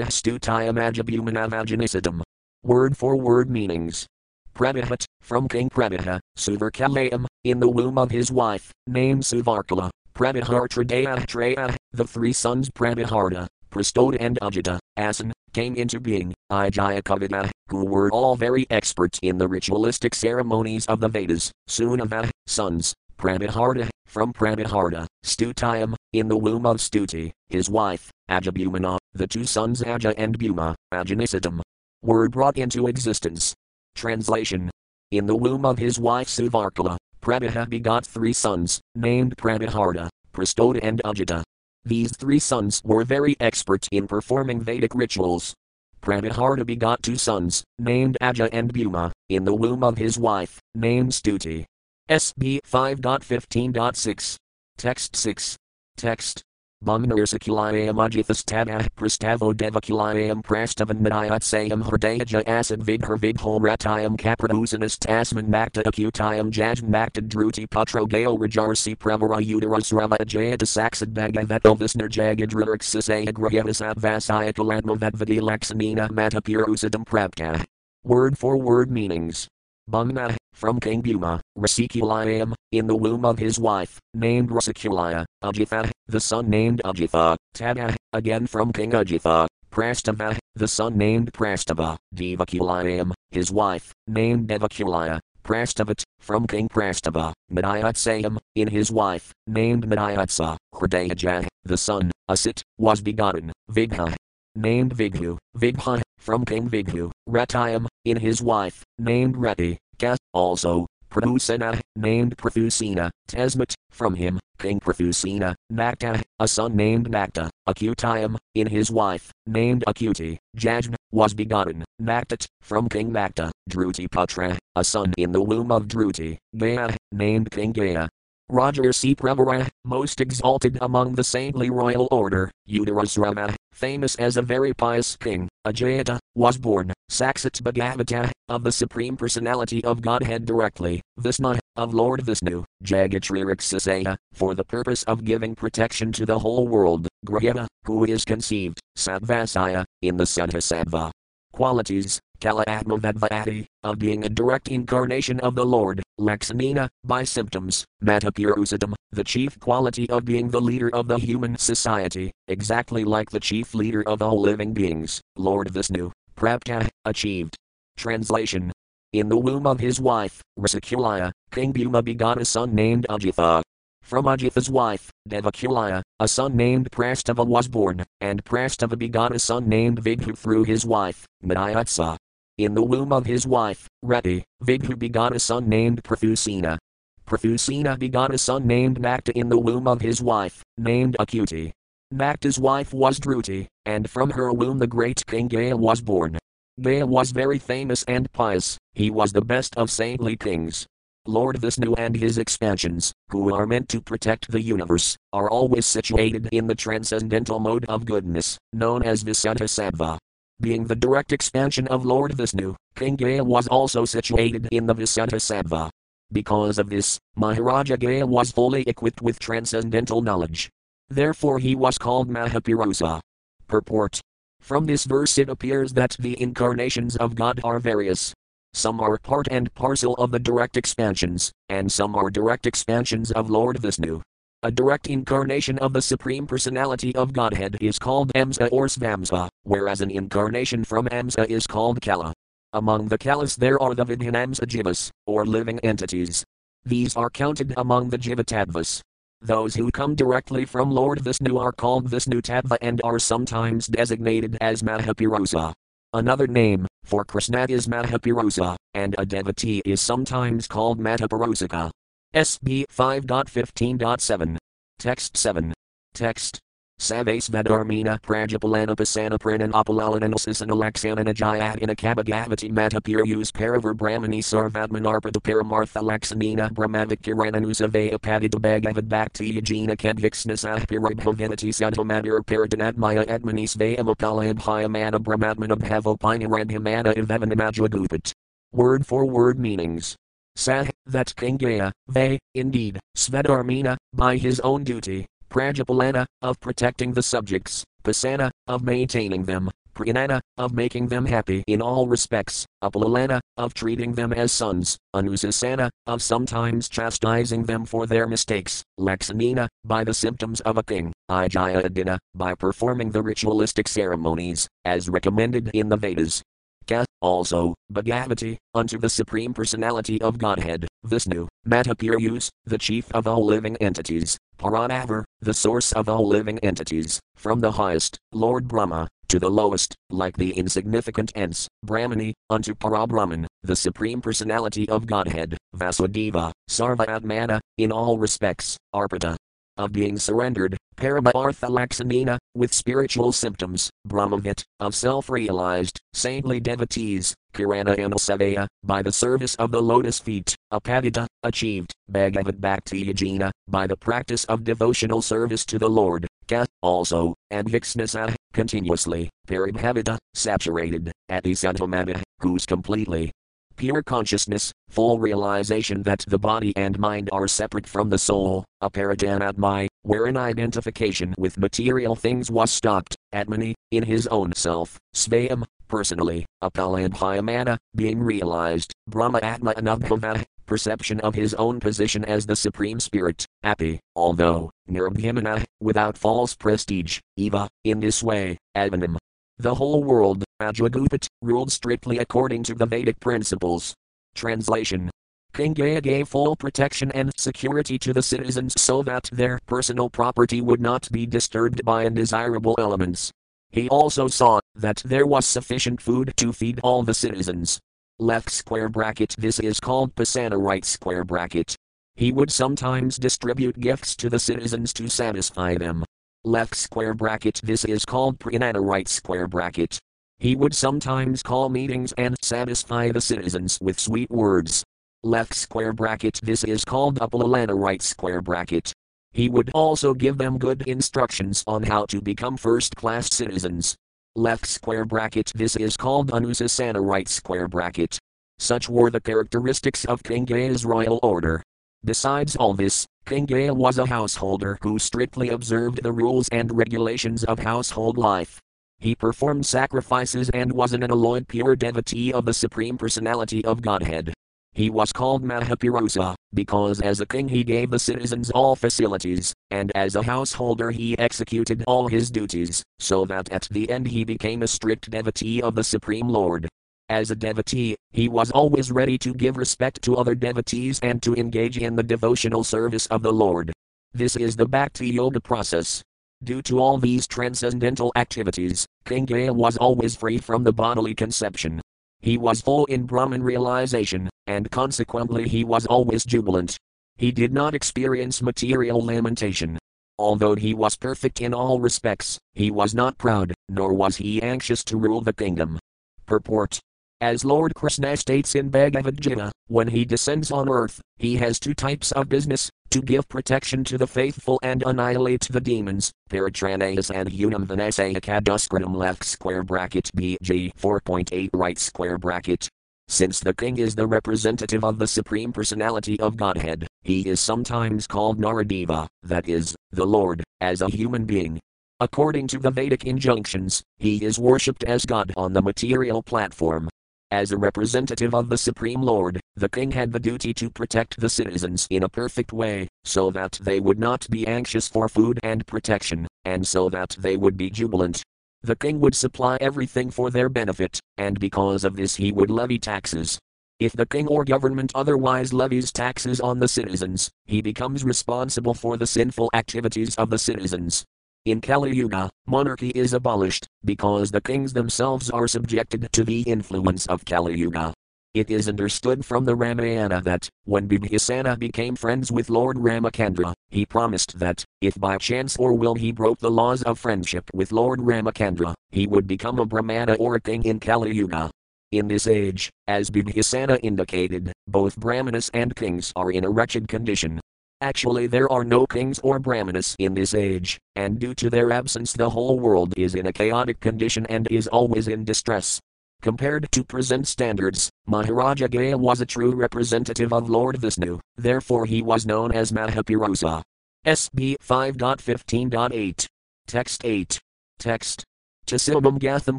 stutayam ajabumanavajanisadam. Word for word meanings. Prabhuhat, from King Prabhuta, Suvarkalayam, in the womb of his wife, named Suvarkala, Prabhuhartradaya Traya, the three sons Prabhuharda, Prastoda and Ajita, Asan, came into being, Ijayakavita, who were all very expert in the ritualistic ceremonies of the Vedas, Sunava, sons, Prabhaharda, from Prabhaharda, Stutayam, in the womb of Stuti, his wife, Ajabhumana, the two sons Aja and Bhuma, Ajanisatam, were brought into existence. Translation In the womb of his wife Suvarkala, Prabha begot three sons, named Prabhaharda, Prastoda and Ajita. These three sons were very expert in performing Vedic rituals. Prabhaharda begot two sons, named Aja and Bhuma, in the womb of his wife, named Stuti. SB 5.15.6. Text 6. Text. Bumnarsakulayam ajithastava prastavo devakulayam prastavan madayatsayam hridayaja asad vidhar vidhol ratayam kapradusanas tasman makta acutayam jajan makta druti putro gayo rajarsi pravara uterusrava jayata saksad bhagaveto visnarjagadrirksasaya grahyavisabvasaya kalatmavadvadi laksanina matapirusadam prapta. Word for word meanings. Bumna, from King Bhuma, Rasikulayam, in the womb of his wife, named Rasikulaya, Ajitha, the son named Ajitha, Tada, again from King Ajitha, Prastava, the son named Prastava, Devakulayam, his wife, named Devakulaya, Prastavat, from King Prastava, Madayatsayam, in his wife, named Madayatsa, Hridayaja, the son, Asit, was begotten, Vigha, named Vibhu, Vigha, from King Vibhu, Ratayam, in his wife, named Rati, Ka, also, Prathusena, named Prathusena, Tesmat, from him, King Prathusena, Nakta, a son named Nakta, Acutayam, in his wife, named Akuti, Jajna, was begotten, Naktat, from King Nakta, Druti Putra, a son in the womb of Druti, Gaya, named King Gaya, Rajarsi Prabhara, most exalted among the saintly royal order, Udarasrama, famous as a very pious king, Ajayata, was born, Saksat Bhagavata, of the Supreme Personality of Godhead directly, Visna, of Lord Vishnu, Jagatririkshasaya, for the purpose of giving protection to the whole world, Grahava, who is conceived, Satvasaya, in the Siddhasattva. Qualities, Kala Atmavadvayati, of being a direct incarnation of the Lord, Laksamina, by symptoms, Matapurusadam, the chief quality of being the leader of the human society, exactly like the chief leader of all living beings, Lord Vishnu, Prapta, achieved. Translation In the womb of his wife, Rasikulaya, King Bhuma begot a son named Ajitha. From Ajitha's wife, Devakulaya, a son named Prastava was born, and Prastava begot a son named Vibhu through his wife, Madayatsa. In the womb of his wife, Reti, Vibhu begot a son named Prathusena. Prathusena begot a son named Nakta in the womb of his wife, named Akuti. Nakta's wife was Druti, and from her womb the great king Gaya was born. Gaya was very famous and pious, he was the best of saintly kings. Lord Vishnu and his expansions, who are meant to protect the universe, are always situated in the transcendental mode of goodness, known as Visuddhasattva. Being the direct expansion of Lord Vishnu, King Gaya was also situated in the Visuddhasattva. Because of this, Maharaja Gaya was fully equipped with transcendental knowledge. Therefore he was called Mahapurusa. Purport. From this verse it appears that the incarnations of God are various, some are part and parcel of the direct expansions, and some are direct expansions of Lord Vishnu. A direct incarnation of the Supreme Personality of Godhead is called Amsa or Svamsa, whereas an incarnation from Amsa is called Kala. Among the Kalas there are the Vidhanamsa Jivas, or living entities. These are counted among the Jivatattvas. Those who come directly from Lord Vishnu are called Vishnu Tattva and are sometimes designated as Mahapurusa. Another name for Krishna is Mahapurusa, and a devotee is sometimes called Matapurusaka. SB 5.15.7. Text 7. Text. Savas Vadarmina Prajapalana Pasana Pranan Apalalananosis Alaxana Jayadina Kabagavati Matapirus Paravar Brahmani Sarvatmanarpata Paramartha Laxanina Brahmavikirananusa Padita Bhagavad Bhakti Yajina Kadviksnasa Pirabhavanati Sadhamadir Paradanatmaya Admanis Vayamakalayabhyamana Brahmatmana Bhavopinaradhimana Ivavanamajwagupat. Word for word meanings. Sah, that King Gaya, Vay, indeed, Svedarmina, by his own duty, Prajapalana, of protecting the subjects, Pasana, of maintaining them, Pranana, of making them happy in all respects, Apalalana, of treating them as sons, Anusasana, of sometimes chastising them for their mistakes, Laksanina, by the symptoms of a king, Ijayadina, by performing the ritualistic ceremonies, as recommended in the Vedas, Ka, also, Bhagavati, unto the Supreme Personality of Godhead, Vishnu, Matapurus, the chief of all living entities, Paranavar, the source of all living entities, from the highest, Lord Brahma, to the lowest, like the insignificant ants, Brahmani, unto Parabrahman, the Supreme Personality of Godhead, Vasudeva, Sarva Atmana, in all respects, Arpita. of being surrendered, Paramaartha Laksamina, with spiritual symptoms, Brahmavit, of self realized, saintly devotees, Kirana Anasavaya, by the service of the lotus feet, Apadita, achieved, Bhagavat Bhakti Yajina, by the practice of devotional service to the Lord, Ka, also, and Vixnasa, continuously, Paribhavita, saturated, at Atisadhamada, whose completely, pure consciousness, full realization that the body and mind are separate from the soul, aparadanatmai, wherein identification with material things was stopped, atmani, in his own self, svayam, personally, apaladhyamana, being realized, brahma atma anubhava, perception of his own position as the Supreme Spirit, api, although, nirbhimana, without false prestige, eva, in this way, avanam, the whole world, Rajagupit, ruled strictly according to the Vedic principles. Translation King Gaya gave full protection and security to the citizens so that their personal property would not be disturbed by undesirable elements. He also saw that there was sufficient food to feed all the citizens. Left square bracket This is called Pasana right square bracket. He would sometimes distribute gifts to the citizens to satisfy them left square bracket this is called pranana right square bracket. He would sometimes call meetings and satisfy the citizens with sweet words. Left square bracket this is called upalalana right square bracket. He would also give them good instructions on how to become first class citizens. Left square bracket this is called anusasana right square bracket. Such were the characteristics of King Gaya's royal order. Besides all this, King Gaya was a householder who strictly observed the rules and regulations of household life. He performed sacrifices and was an unalloyed pure devotee of the Supreme Personality of Godhead. He was called Mahapurusa, because as a king he gave the citizens all facilities, and as a householder he executed all his duties, so that at the end he became a strict devotee of the Supreme Lord. As a devotee, he was always ready to give respect to other devotees and to engage in the devotional service of the Lord. This is the Bhakti Yoga process. Due to all these transcendental activities, King Gaya was always free from the bodily conception. He was full in Brahman realization, and consequently he was always jubilant. He did not experience material lamentation. Although he was perfect in all respects, he was not proud, nor was he anxious to rule the kingdom. Purport as Lord Krishna states in Bhagavad Gita, when he descends on earth, he has two types of business to give protection to the faithful and annihilate the demons. Paratranayas and Unam Vinasayakaduskritam left square bracket BG 4.8 right square bracket. Since the king is the representative of the Supreme Personality of Godhead, he is sometimes called Naradeva, that is, the Lord, as a human being. According to the Vedic injunctions, he is worshipped as God on the material platform, as a representative of the Supreme Lord, the king had the duty to protect the citizens in a perfect way, so that they would not be anxious for food and protection, and so that they would be jubilant. The king would supply everything for their benefit, and because of this he would levy taxes. If the king or government otherwise levies taxes on the citizens, he becomes responsible for the sinful activities of the citizens, in Kali Yuga, monarchy is abolished, because the kings themselves are subjected to the influence of Kali Yuga. It is understood from the Ramayana that, when Bibhisana became friends with Lord Ramacandra, he promised that, if by chance or will he broke the laws of friendship with Lord Ramacandra, he would become a Brahmana or king in Kali Yuga. In this age, as Bibhisana indicated, both Brahmanas and kings are in a wretched condition, Actually, there are no kings or brahmanas in this age, and due to their absence, the whole world is in a chaotic condition and is always in distress. Compared to present standards, Maharaja Gaya was a true representative of Lord Vishnu, therefore, he was known as Mahapurusa. SB 5.15.8. Text 8. Text. Chasilmam Gatham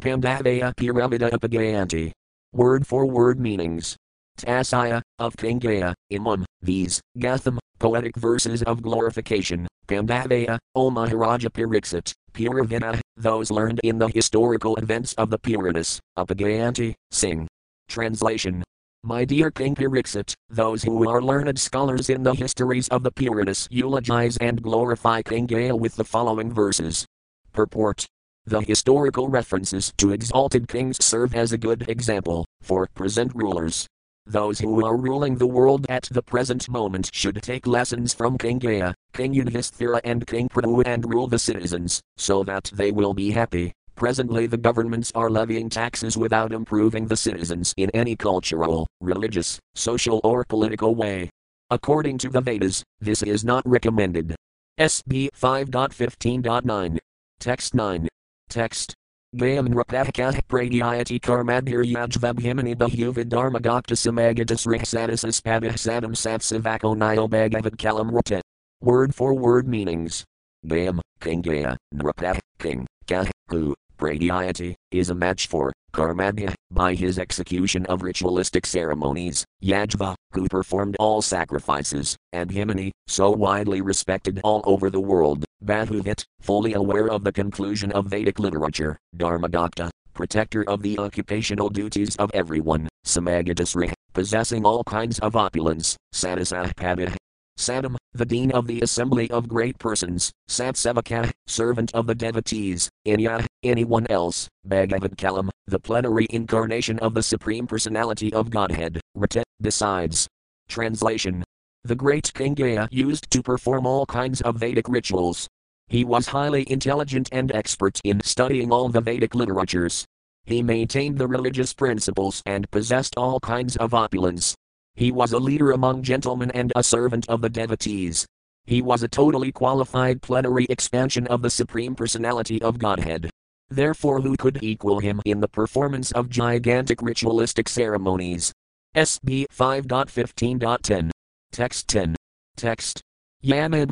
Pandavaya Piramida Upagayanti. Word for word meanings. Tasaya, of Gaya, Imam, these, Gatham, poetic verses of glorification, Pandavaya, O Maharaja Pariksit, Puravina, those learned in the historical events of the Puranas, Upagayanti, sing. Translation my dear King Pariksit, those who are learned scholars in the histories of the Puranas eulogize and glorify King Gaya with the following verses. Purport The historical references to exalted kings serve as a good example for present rulers those who are ruling the world at the present moment should take lessons from King Gaya, King Yudhisthira, and King Prithu and rule the citizens, so that they will be happy. Presently, the governments are levying taxes without improving the citizens in any cultural, religious, social, or political way. According to the Vedas, this is not recommended. SB 5.15.9. Text 9. Text. Gayam rapahkah pradyayati karmadhiryajvabhimani bahuvid dharmagakta samagatas rihsadasas pabih sadam satsavako niobagavad kalam. Word for word meanings. Gayam, King Gaya, Nrapah, King, Kah, who, is a match for Karmadhya, by his execution of ritualistic ceremonies, Yajva, who performed all sacrifices, and Himani, so widely respected all over the world, Bahuvit, fully aware of the conclusion of Vedic literature, Dharmadakta, protector of the occupational duties of everyone, Samagadasri, possessing all kinds of opulence, Sadasahpadih, Sadam, the dean of the assembly of great persons, Satsevaka, servant of the devotees, Inya, anyone else, Bhagavad Kalam, the plenary incarnation of the Supreme Personality of Godhead, Rata, besides. Translation The great King Gaya used to perform all kinds of Vedic rituals. He was highly intelligent and expert in studying all the Vedic literatures. He maintained the religious principles and possessed all kinds of opulence, he was a leader among gentlemen and a servant of the devotees. He was a totally qualified plenary expansion of the Supreme Personality of Godhead. Therefore, who could equal him in the performance of gigantic ritualistic ceremonies? SB 5.15.10. Text 10. Text. Muda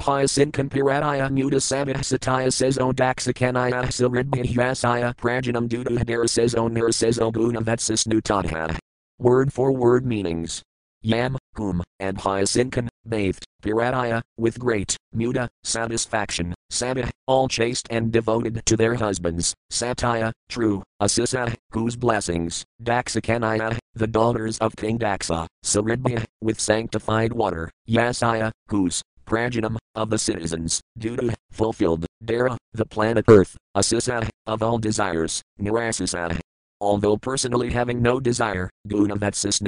sabah sataya says o daxakanaya saridbhyasaya prajanam dudahadara says o nir says o guna vetsis nutadha. Word for word meanings. Yam, whom, and Hyacinkan, bathed, Pirataya, with great, muda, satisfaction, Sabah, all chaste and devoted to their husbands, Satya, true, Asisa, whose blessings, Daxakanaya, the daughters of King Daksa, Saridbhya, with sanctified water, Yasaya, whose, Prajanam, of the citizens, Duda, fulfilled, Dara, the planet Earth, Asisa, of all desires, Nirasasa, although personally having no desire, Gunavatsis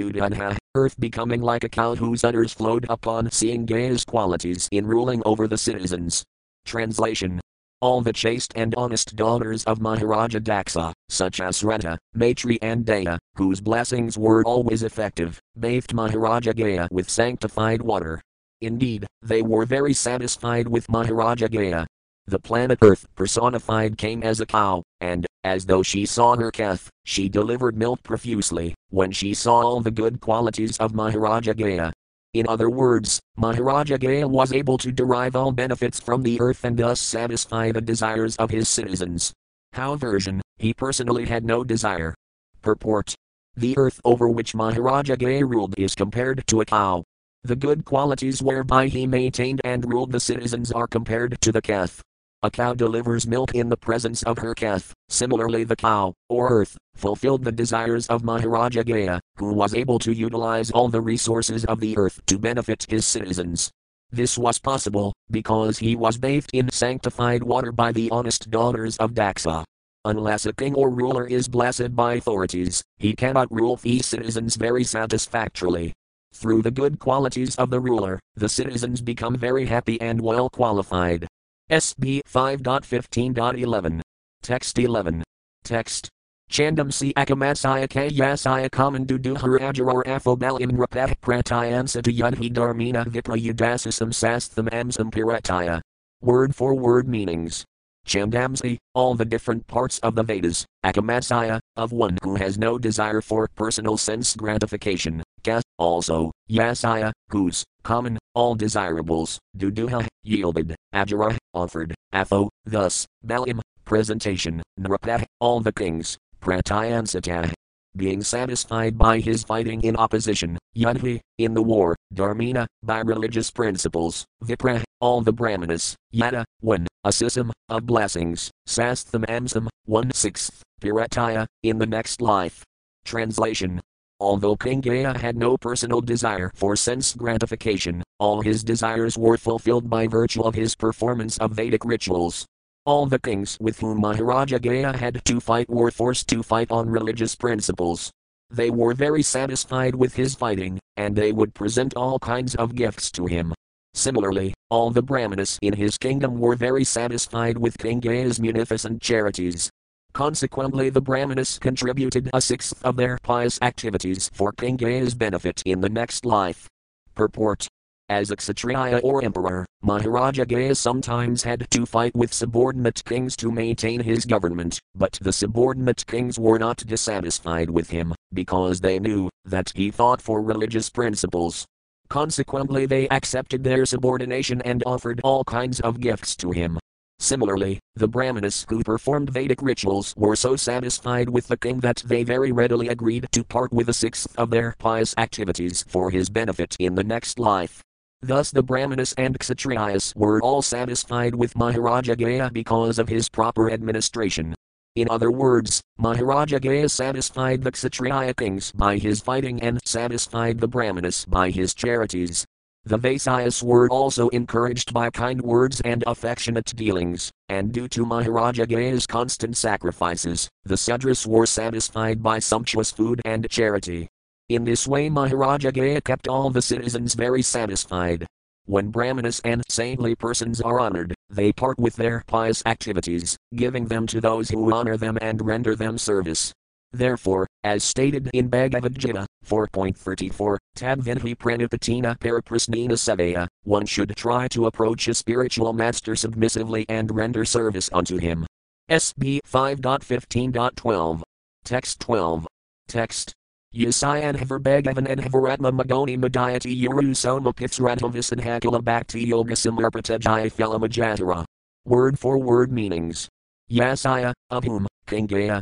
earth becoming like a cow whose udders flowed upon seeing Gaya's qualities in ruling over the citizens. Translation all the chaste and honest daughters of Maharaja Daksa, such as Rata, Maitri, and Daya, whose blessings were always effective, bathed Maharaja Gaya with sanctified water. Indeed, they were very satisfied with Maharaja Gaya, the planet Earth personified came as a cow, and, as though she saw her calf, she delivered milk profusely, when she saw all the good qualities of Maharaja Gaya. In other words, Maharaja Gaya was able to derive all benefits from the earth and thus satisfy the desires of his citizens. How version, he personally had no desire. Purport. The earth over which Maharaja Gaya ruled is compared to a cow. The good qualities whereby he maintained and ruled the citizens are compared to the calf. A cow delivers milk in the presence of her calf. Similarly, the cow, or earth, fulfilled the desires of Maharaja Gaya, who was able to utilize all the resources of the earth to benefit his citizens. This was possible because he was bathed in sanctified water by the honest daughters of Daksa. Unless a king or ruler is blessed by authorities, he cannot rule the citizens very satisfactorily. Through the good qualities of the ruler, the citizens become very happy and well qualified. SB 5.15.11. Text 11. Text. Chandam si akamasaya kayasaya kamandu duharajaror aphobalim rapah pratayansa to yudhi dharmina viprayudasasam sastham amsam pirataya. Word for word meanings. Chandamsi, all the different parts of the Vedas, Akamasaya, of one who has no desire for personal sense gratification, Ka, also, Yasaya, whose, common, all desirables, Duduha, yielded, Ajara, offered, Atho, thus, Balim, presentation, Nrapah, all the kings, Pratayansata, being satisfied by his fighting in opposition, Yudhi, in the war, Dharmina, by religious principles, Vipra, all the Brahmanas, Yada, one, a system of blessings, Sastham Amsam, one sixth, Pirataya, in the next life. Translation Although King Gaya had no personal desire for sense gratification, all his desires were fulfilled by virtue of his performance of Vedic rituals. All the kings with whom Maharaja Gaya had to fight were forced to fight on religious principles. they were very satisfied with his fighting, and they would present all kinds of gifts to him. Similarly, all the Brahmanas in his kingdom were very satisfied with King Gaya's munificent charities. Consequently, the Brahmanas contributed a sixth of their pious activities for King Gaya's benefit in the next life. Purport as a Kshatriya or emperor, Maharaja Gaya sometimes had to fight with subordinate kings to maintain his government, but the subordinate kings were not dissatisfied with him, because they knew that he fought for religious principles. Consequently, they accepted their subordination and offered all kinds of gifts to him. Similarly, the Brahmanas who performed Vedic rituals were so satisfied with the king that they very readily agreed to part with a sixth of their pious activities for his benefit in the next life. Thus the Brahmanas and Kshatriyas were all satisfied with Maharaja Gaya because of his proper administration. In other words, Maharaja Gaya satisfied the Kshatriya kings by his fighting and satisfied the Brahmanas by his charities. The Vaisyas were also encouraged by kind words and affectionate dealings, and due to Maharaja Gaya's constant sacrifices, the Sudras were satisfied by sumptuous food and charity. In this way Maharaja Gaya kept all the citizens very satisfied. When Brahmanas and saintly persons are honored, they part with their pious activities, giving them to those who honor them and render them service. Therefore, as stated in Bhagavad Gita 4.34, Tadvidhi Pranipatina Paraprasnina Sevaya, one should try to approach a spiritual master submissively and render service unto him. SB 5.15.12. Text 12. Text Yasayan Bhagavan and Havaratma Magoni Madhyati Yuru Soma Pithsratavisan Hakala Bhakti Yoga Samarpata Jaya Phelamajatara. Word for word meanings. Yasaya, of whom, King Gaya,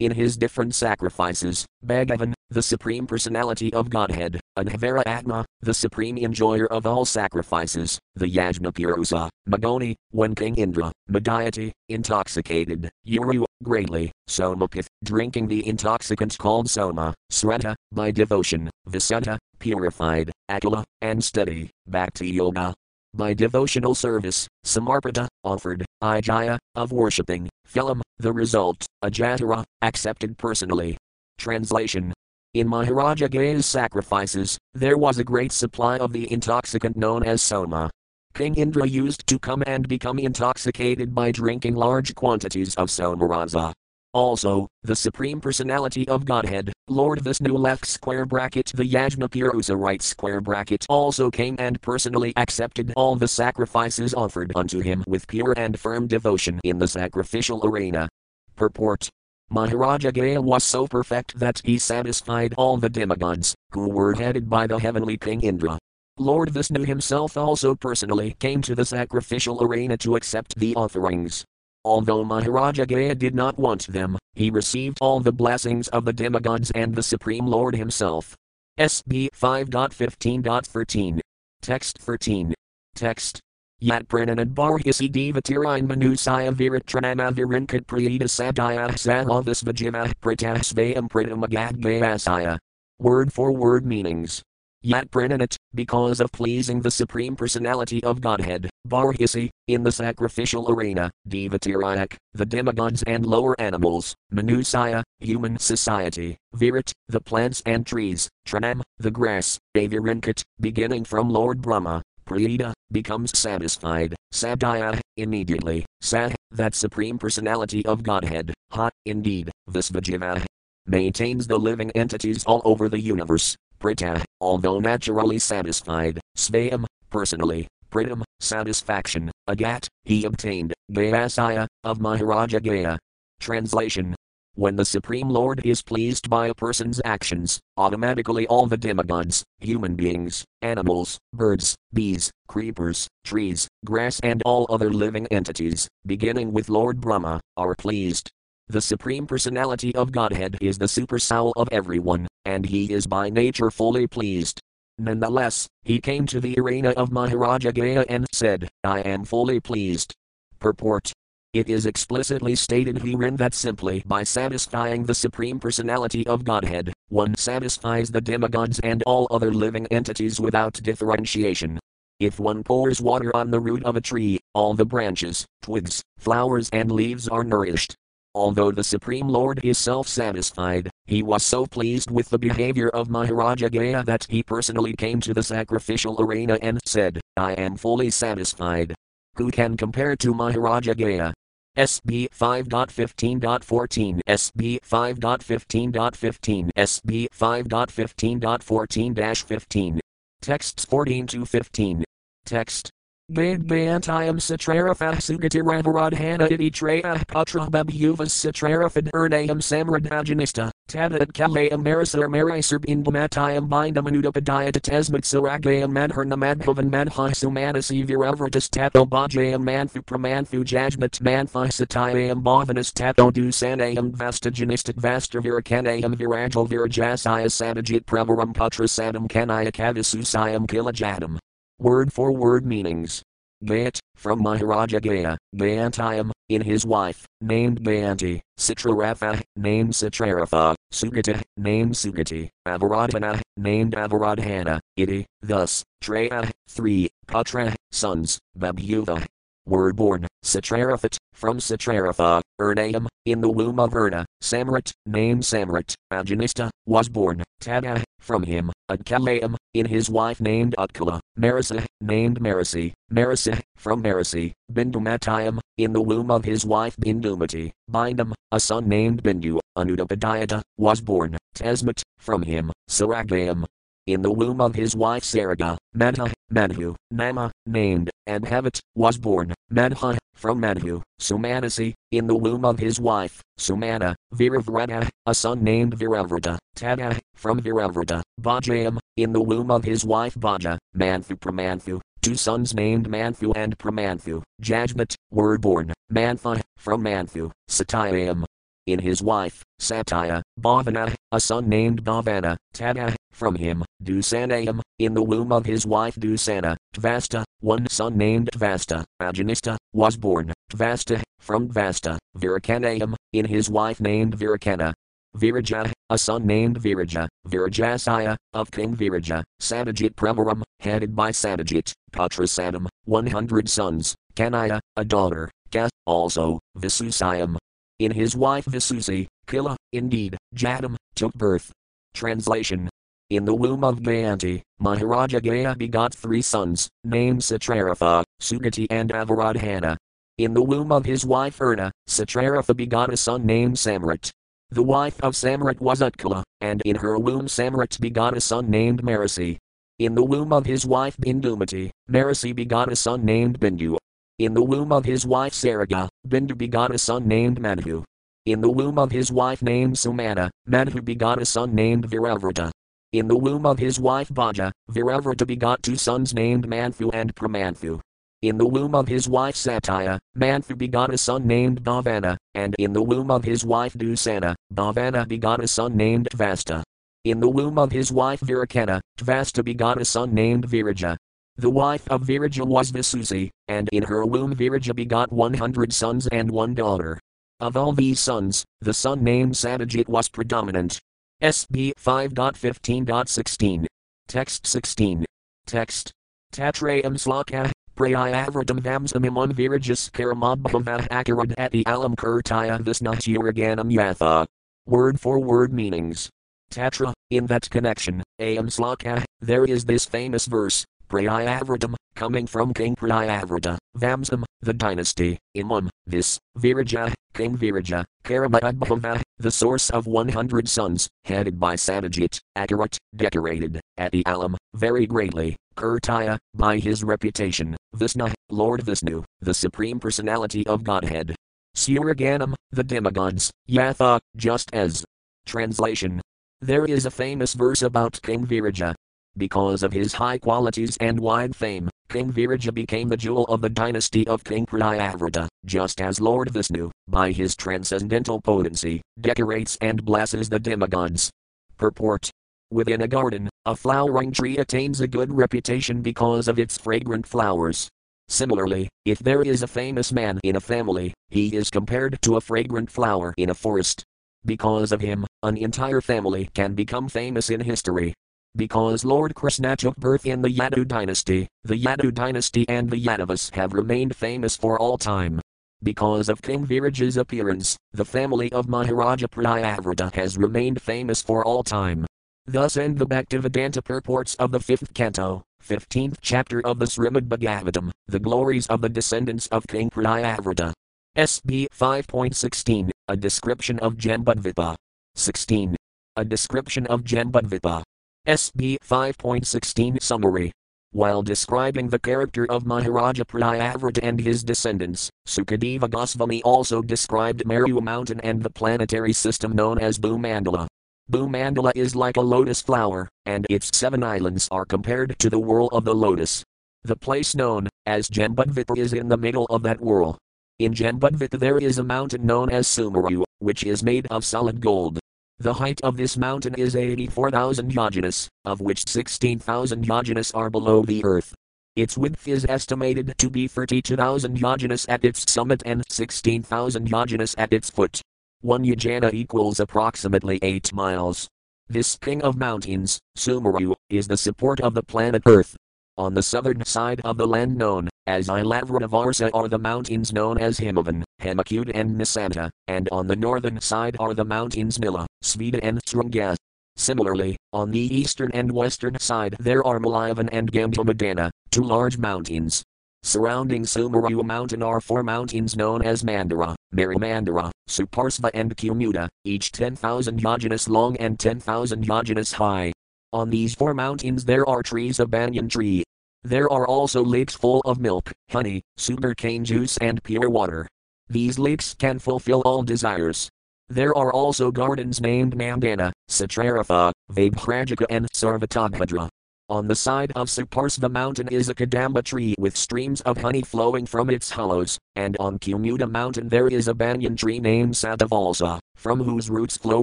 in his different sacrifices, Bhagavan, the Supreme Personality of Godhead, and Havara Atma, the Supreme Enjoyer of all sacrifices, the Yajna Purusa, Magoni, when King Indra, Madhyati, intoxicated, Uru, greatly, Somapith, drinking the intoxicant called Soma, Srata, by devotion, Visuddha, purified, Akula, and steady, Bhakti Yoga, by devotional service, samarpada, offered, ijaya, of worshipping, phelam, the result, ajatara, accepted personally. Translation In Maharaja Gaya's sacrifices, there was a great supply of the intoxicant known as soma. King Indra used to come and become intoxicated by drinking large quantities of somarasa. Also, the Supreme Personality of Godhead, Lord Vishnu left square bracket the Yajnapurusa right square bracket also came and personally accepted all the sacrifices offered unto him with pure and firm devotion in the sacrificial arena. Purport Maharaja Gaya was so perfect that he satisfied all the demigods, who were headed by the heavenly king Indra. Lord Vishnu himself also personally came to the sacrificial arena to accept the offerings. Although Maharaja Gaya did not want them, he received all the blessings of the demigods and the Supreme Lord himself. SB 5.15.13. Text 13. Text. Yat prananad barhisi devatirine manusaya viratranama virinkat priyita sadaya salavas vajima pratasvayam pradamagad Word for word meanings. Yat prananat, because of pleasing the Supreme Personality of Godhead, Barhisi, in the sacrificial arena, Devatirayak, the demigods and lower animals, Manusaya, human society, Virat, the plants and trees, Tranam, the grass, Avirinkat, beginning from Lord Brahma, Priyita, becomes satisfied, Sadaya, immediately, Sah, that Supreme Personality of Godhead, Ha, indeed, Visvajiva, maintains the living entities all over the universe, Prita, although naturally satisfied, Svayam, personally, Pritam, satisfaction, Agat, he obtained, Gayasaya, of Maharaja Gaya. Translation When the Supreme Lord is pleased by a person's actions, automatically all the demigods, human beings, animals, birds, bees, creepers, trees, grass, and all other living entities, beginning with Lord Brahma, are pleased. The Supreme Personality of Godhead is the super soul of everyone, and he is by nature fully pleased. Nonetheless, he came to the arena of Maharaja Gaya and said, I am fully pleased. Purport it is explicitly stated herein that simply by satisfying the Supreme Personality of Godhead, one satisfies the demigods and all other living entities without differentiation. If one pours water on the root of a tree, all the branches, twigs, flowers, and leaves are nourished, Although the Supreme Lord is self satisfied, he was so pleased with the behavior of Maharaja Gaya that he personally came to the sacrificial arena and said, I am fully satisfied. Who can compare to Maharaja Gaya? SB 5.15.14 SB 5.15.15 SB 5.15.14 15 Texts 14 to 15 Text Gagbayantayam satrarafah sugatiravarad iti treya putra babhuvas satrarafad ernayam samradhajanista, tadat kalayam marisar marisar indamatayam bindamanudapadayata tesmat saragayam madharna madhavan madhi sumanasi viravratas tato bhajayam manfu pramanfu jajmat manfi satayam bhavanas tato dusanayam vastajanistat vastavirakanayam virajal virajasaya satajit pravaram putra sadam kanaya kavasusayam kilajadam. Word for word meanings. Gayat, from Maharaja Gaya, Gayantayam, in his wife, named Gayanti, Citraratha, named Citraratha, Sugata, named Sugati, Avaradhana, named Avaradhana, Iti, thus, Treya, three, Putra, sons, Babhuva, were born, Citraraphat, from Citraratha, Ernayam, in the womb of Erna, Samrat, named Samrat, Ajanista, was born, Tada, from him, Adkalayam, in his wife named Utkala, Marisa, named Marici, Marisa, from Marici, Bindumatayam, in the womb of his wife Bindumati, Bindam, a son named Bindu, Anudapadayata, was born, Tasmat, from him, Saragayam, in the womb of his wife Saraga, Madha, Madhu, Nama, named, and Havat, was born, Madha, from Madhu, Sumanasi, in the womb of his wife, Sumana, Viravrata, a son named Viravrata, Tada, from Viravrata, Bhajayam, in the womb of his wife Bhaja, Manthu Pramanthu, two sons named Manthu and Pramanthu, Jajmat, were born, Mantha, from Manthu, Satayam, in his wife, Satya, Bhavana, a son named Bhavana, Tada, from him, Dusanayam, in the womb of his wife Dusana, Tvasta, one son named Tvasta, Ajanista, was born, Tvasta, from Tvasta, Virakanayam, in his wife named Virakana. Viraja, a son named Viraja, Virajasaya, of King Viraja, Satyajit Pramaram, headed by Satyajit, Putrasadam, 100 sons, Kanaya, a daughter, Kas, also, Visusayam, in his wife Visuci, Kila, indeed, Jadam, took birth. Translation In the womb of Gayanti, Maharaja Gaya begot three sons, named Citraratha, Sugati, and Avaradhana. In the womb of his wife Erna, Citraratha begot a son named Samrat. The wife of Samrat was Utkala, and in her womb Samrat begot a son named Marici. In the womb of his wife Bindumati, Marici begot a son named Bindu. In the womb of his wife Saraga, Bindu begot a son named Madhu. In the womb of his wife named Sumana, Madhu begot a son named Viravrata. In the womb of his wife Bhaja, Viravrata begot two sons named Manthu and Pramanthu. In the womb of his wife Satya, Manthu begot a son named Bhavana, and in the womb of his wife Dusana, Bhavana begot a son named Tvasta. In the womb of his wife Virakana, Tvasta begot a son named Viraja. The wife of Viraja was Visuci, and in her womb Viraja begot 100 sons and one daughter. Of all these sons, the son named Satyajit was predominant. SB 5.15.16. Text 16. Text. Tatrayam slaka, prayayavradam vamsamimon virajas karamabhavah akarad ati alam kurtaya visnachiraganam yatha. Word for word meanings. Tatra, in that connection, Ayam Slaka, there is this famous verse, Prayayavradam, coming from King Priyavrata, Vamsam, the dynasty, Imam, this, Viraja, King Viraja, Karamadbhava, the source of 100 sons, headed by Satyajit, Akarat, decorated, at the Alam, very greatly, Kurtaya, by his reputation, Visna, Lord Vishnu, the Supreme Personality of Godhead. Suraganam, the demigods, Yatha, just as. Translation There is a famous verse about King Viraja, because of his high qualities and wide fame, King Viraja became the jewel of the dynasty of King Priyavrata, just as Lord Vishnu, by his transcendental potency, decorates and blesses the demigods. Purport Within a garden, a flowering tree attains a good reputation because of its fragrant flowers. Similarly, if there is a famous man in a family, he is compared to a fragrant flower in a forest. Because of him, an entire family can become famous in history. Because Lord Krishna took birth in the Yadu dynasty, the Yadu dynasty and the Yadavas have remained famous for all time. Because of King Viraj's appearance, the family of Maharaja Priyavrata has remained famous for all time. Thus end the Bhaktivedanta purports of the fifth canto, 15th chapter of the Srimad Bhagavatam, the glories of the descendants of King Priyavrata. SB 5.16, a description of Jambudvipa. 16. A description of Jambudvipa. SB 5.16 Summary while describing the character of Maharaja Priyavrata and his descendants, Sukadeva Goswami also described Meru mountain and the planetary system known as Bhumandala. Bhumandala is like a lotus flower, and its seven islands are compared to the whirl of the lotus. The place known as Jambudvipa is in the middle of that whirl. In Jambudvipa there is a mountain known as Sumeru, which is made of solid gold. The height of this mountain is 84,000 yojanas, of which 16,000 yojanas are below the earth. Its width is estimated to be 32,000 yojanas at its summit and 16,000 yojanas at its foot. One yojana equals approximately 8 miles. This king of mountains, Sumeru, is the support of the planet Earth. On the southern side of the land known as Ilavravarsa are the mountains known as Himavan, Hemakud and Nisanta, and on the northern side are the mountains Nila, Sveta and Srunga. Similarly, on the eastern and western side there are Malayavan and Gandhamadana, two large mountains. Surrounding Sumeru mountain are four mountains known as Mandara, Merumandara, Suparsva and Kumuda, each 10,000 yojanas long and 10,000 yojanas high. On these four mountains there are trees of banyan tree. There are also lakes full of milk, honey, sugar cane juice and pure water. These lakes can fulfill all desires. There are also gardens named Mandana, Satrarafa, Vabhrajika and Sarvatobhadra. On the side of Suparsva mountain is a kadamba tree with streams of honey flowing from its hollows, and on Kumuda mountain there is a banyan tree named Sadavalsa, from whose roots flow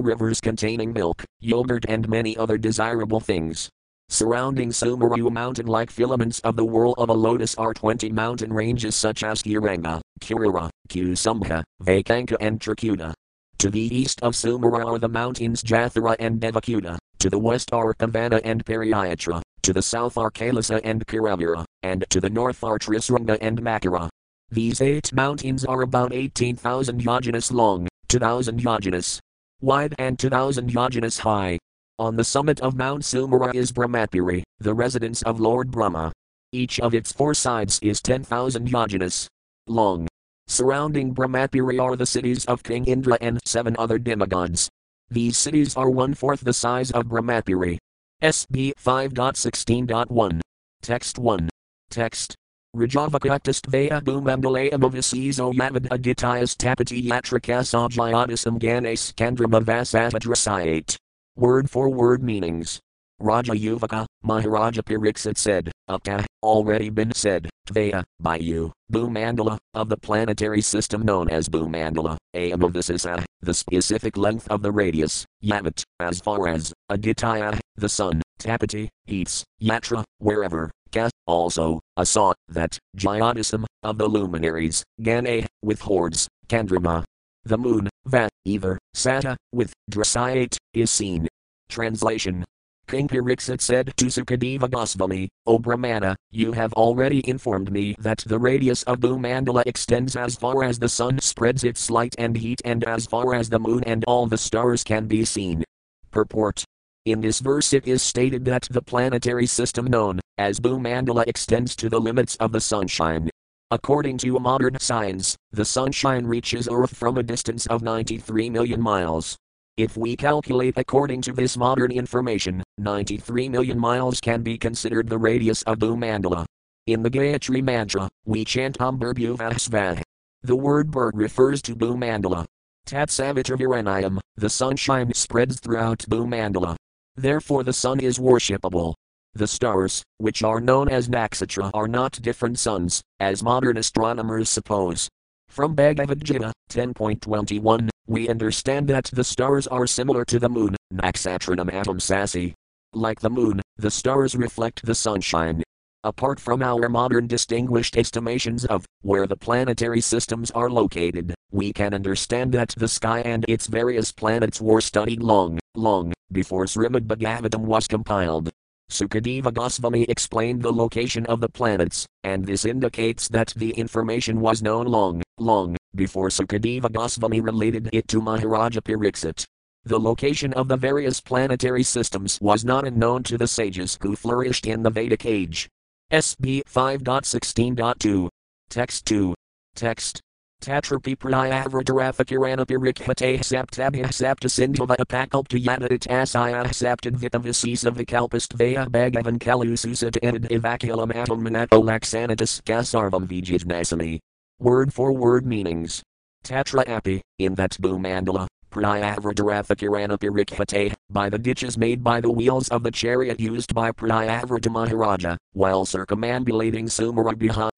rivers containing milk, yogurt and many other desirable things. Surrounding Sumeru mountain like filaments of the whirl of a lotus are 20 mountain ranges such as Kiranga, Kurira, Kusumha, Vakanka and Trikuta. To the east of Sumeru are the mountains Jathara and Devakuta, to the west are Kavana and Periatra, to the south are Kailasa and Kiravira, and to the north are Trisranga and Makara. These eight mountains are about 18,000 yojanas long, 2,000 yojanas wide and 2,000 yojanas high. On the summit of Mount Sumeru is Brahmapuri, the residence of Lord Brahma. Each of its four sides is 10,000 yojanas long. Surrounding Brahmapuri are the cities of King Indra and seven other demigods. These cities are one fourth the size of Brahmapuri. SB 5.16.1. Text 1. Text. Rajavakaktastvaya bhumamdalayam avasizo yavad aditayas tapati yatrakas ajayadasam ganes kandrama. Word for word meanings. Raja Yuvaka, Maharaja Pariksit said, Upta, already been said, Tvaya, by you, Bhumandala, of the planetary system known as Bhumandala, Ayam of this is a, the specific length of the radius, Yavat, as far as, Aditya, the sun, Tapati, heats, Yatra, wherever, Ka, also, saw, that, Jayadisam, of the luminaries, Gane, with hordes, Kandrama, the moon, Va, either, Sata, with, Drasayate, is seen. Translation King Pariksit said to Sukadeva Goswami, O Brahmana, you have already informed me that the radius of Bhumandala extends as far as the sun spreads its light and heat and as far as the moon and all the stars can be seen. Purport In this verse it is stated that the planetary system known as Bhumandala extends to the limits of the sunshine. According to modern science, the sunshine reaches Earth from a distance of 93 million miles. If we calculate according to this modern information, 93 million miles can be considered the radius of Bhumandala. In the Gayatri Mantra, we chant Ambarbhuvasvah. The word Bur refers to Bhumandala. Tat Savitaviranayam, the sunshine spreads throughout Bhumandala. Therefore the sun is worshipable. The stars, which are known as Nakshatra, are not different suns, as modern astronomers suppose. From Bhagavad Gita 10.21, we understand that the stars are similar to the moon, Nakshatranam atom sasi. Like the moon, the stars reflect the sunshine. Apart from our modern distinguished estimations of where the planetary systems are located, we can understand that the sky and its various planets were studied long, long before Srimad Bhagavatam was compiled. Sukadeva Goswami explained the location of the planets, and this indicates that the information was known long, long before Sukadeva Goswami related it to Maharaja Pariksit. The location of the various planetary systems was not unknown to the sages who flourished in the Vedic age. SB 5.16.2. Text 2. Text. Tatrapi prayavradarathakiranapirik saptabhya sapta sindhava apakalpta yadaditasaya saptad vitavisisa vikalpastvaya bhagavan kalususat edid evaculam atom manato laxanatus gasarvam vijijnasami. Word for word meanings. Tatra api, in that Bhumandala, Prayavradarathakiranapirik by the ditches made by the wheels of the chariot used by Priyavrata Maharaja, while circumambulating Sumarabhiha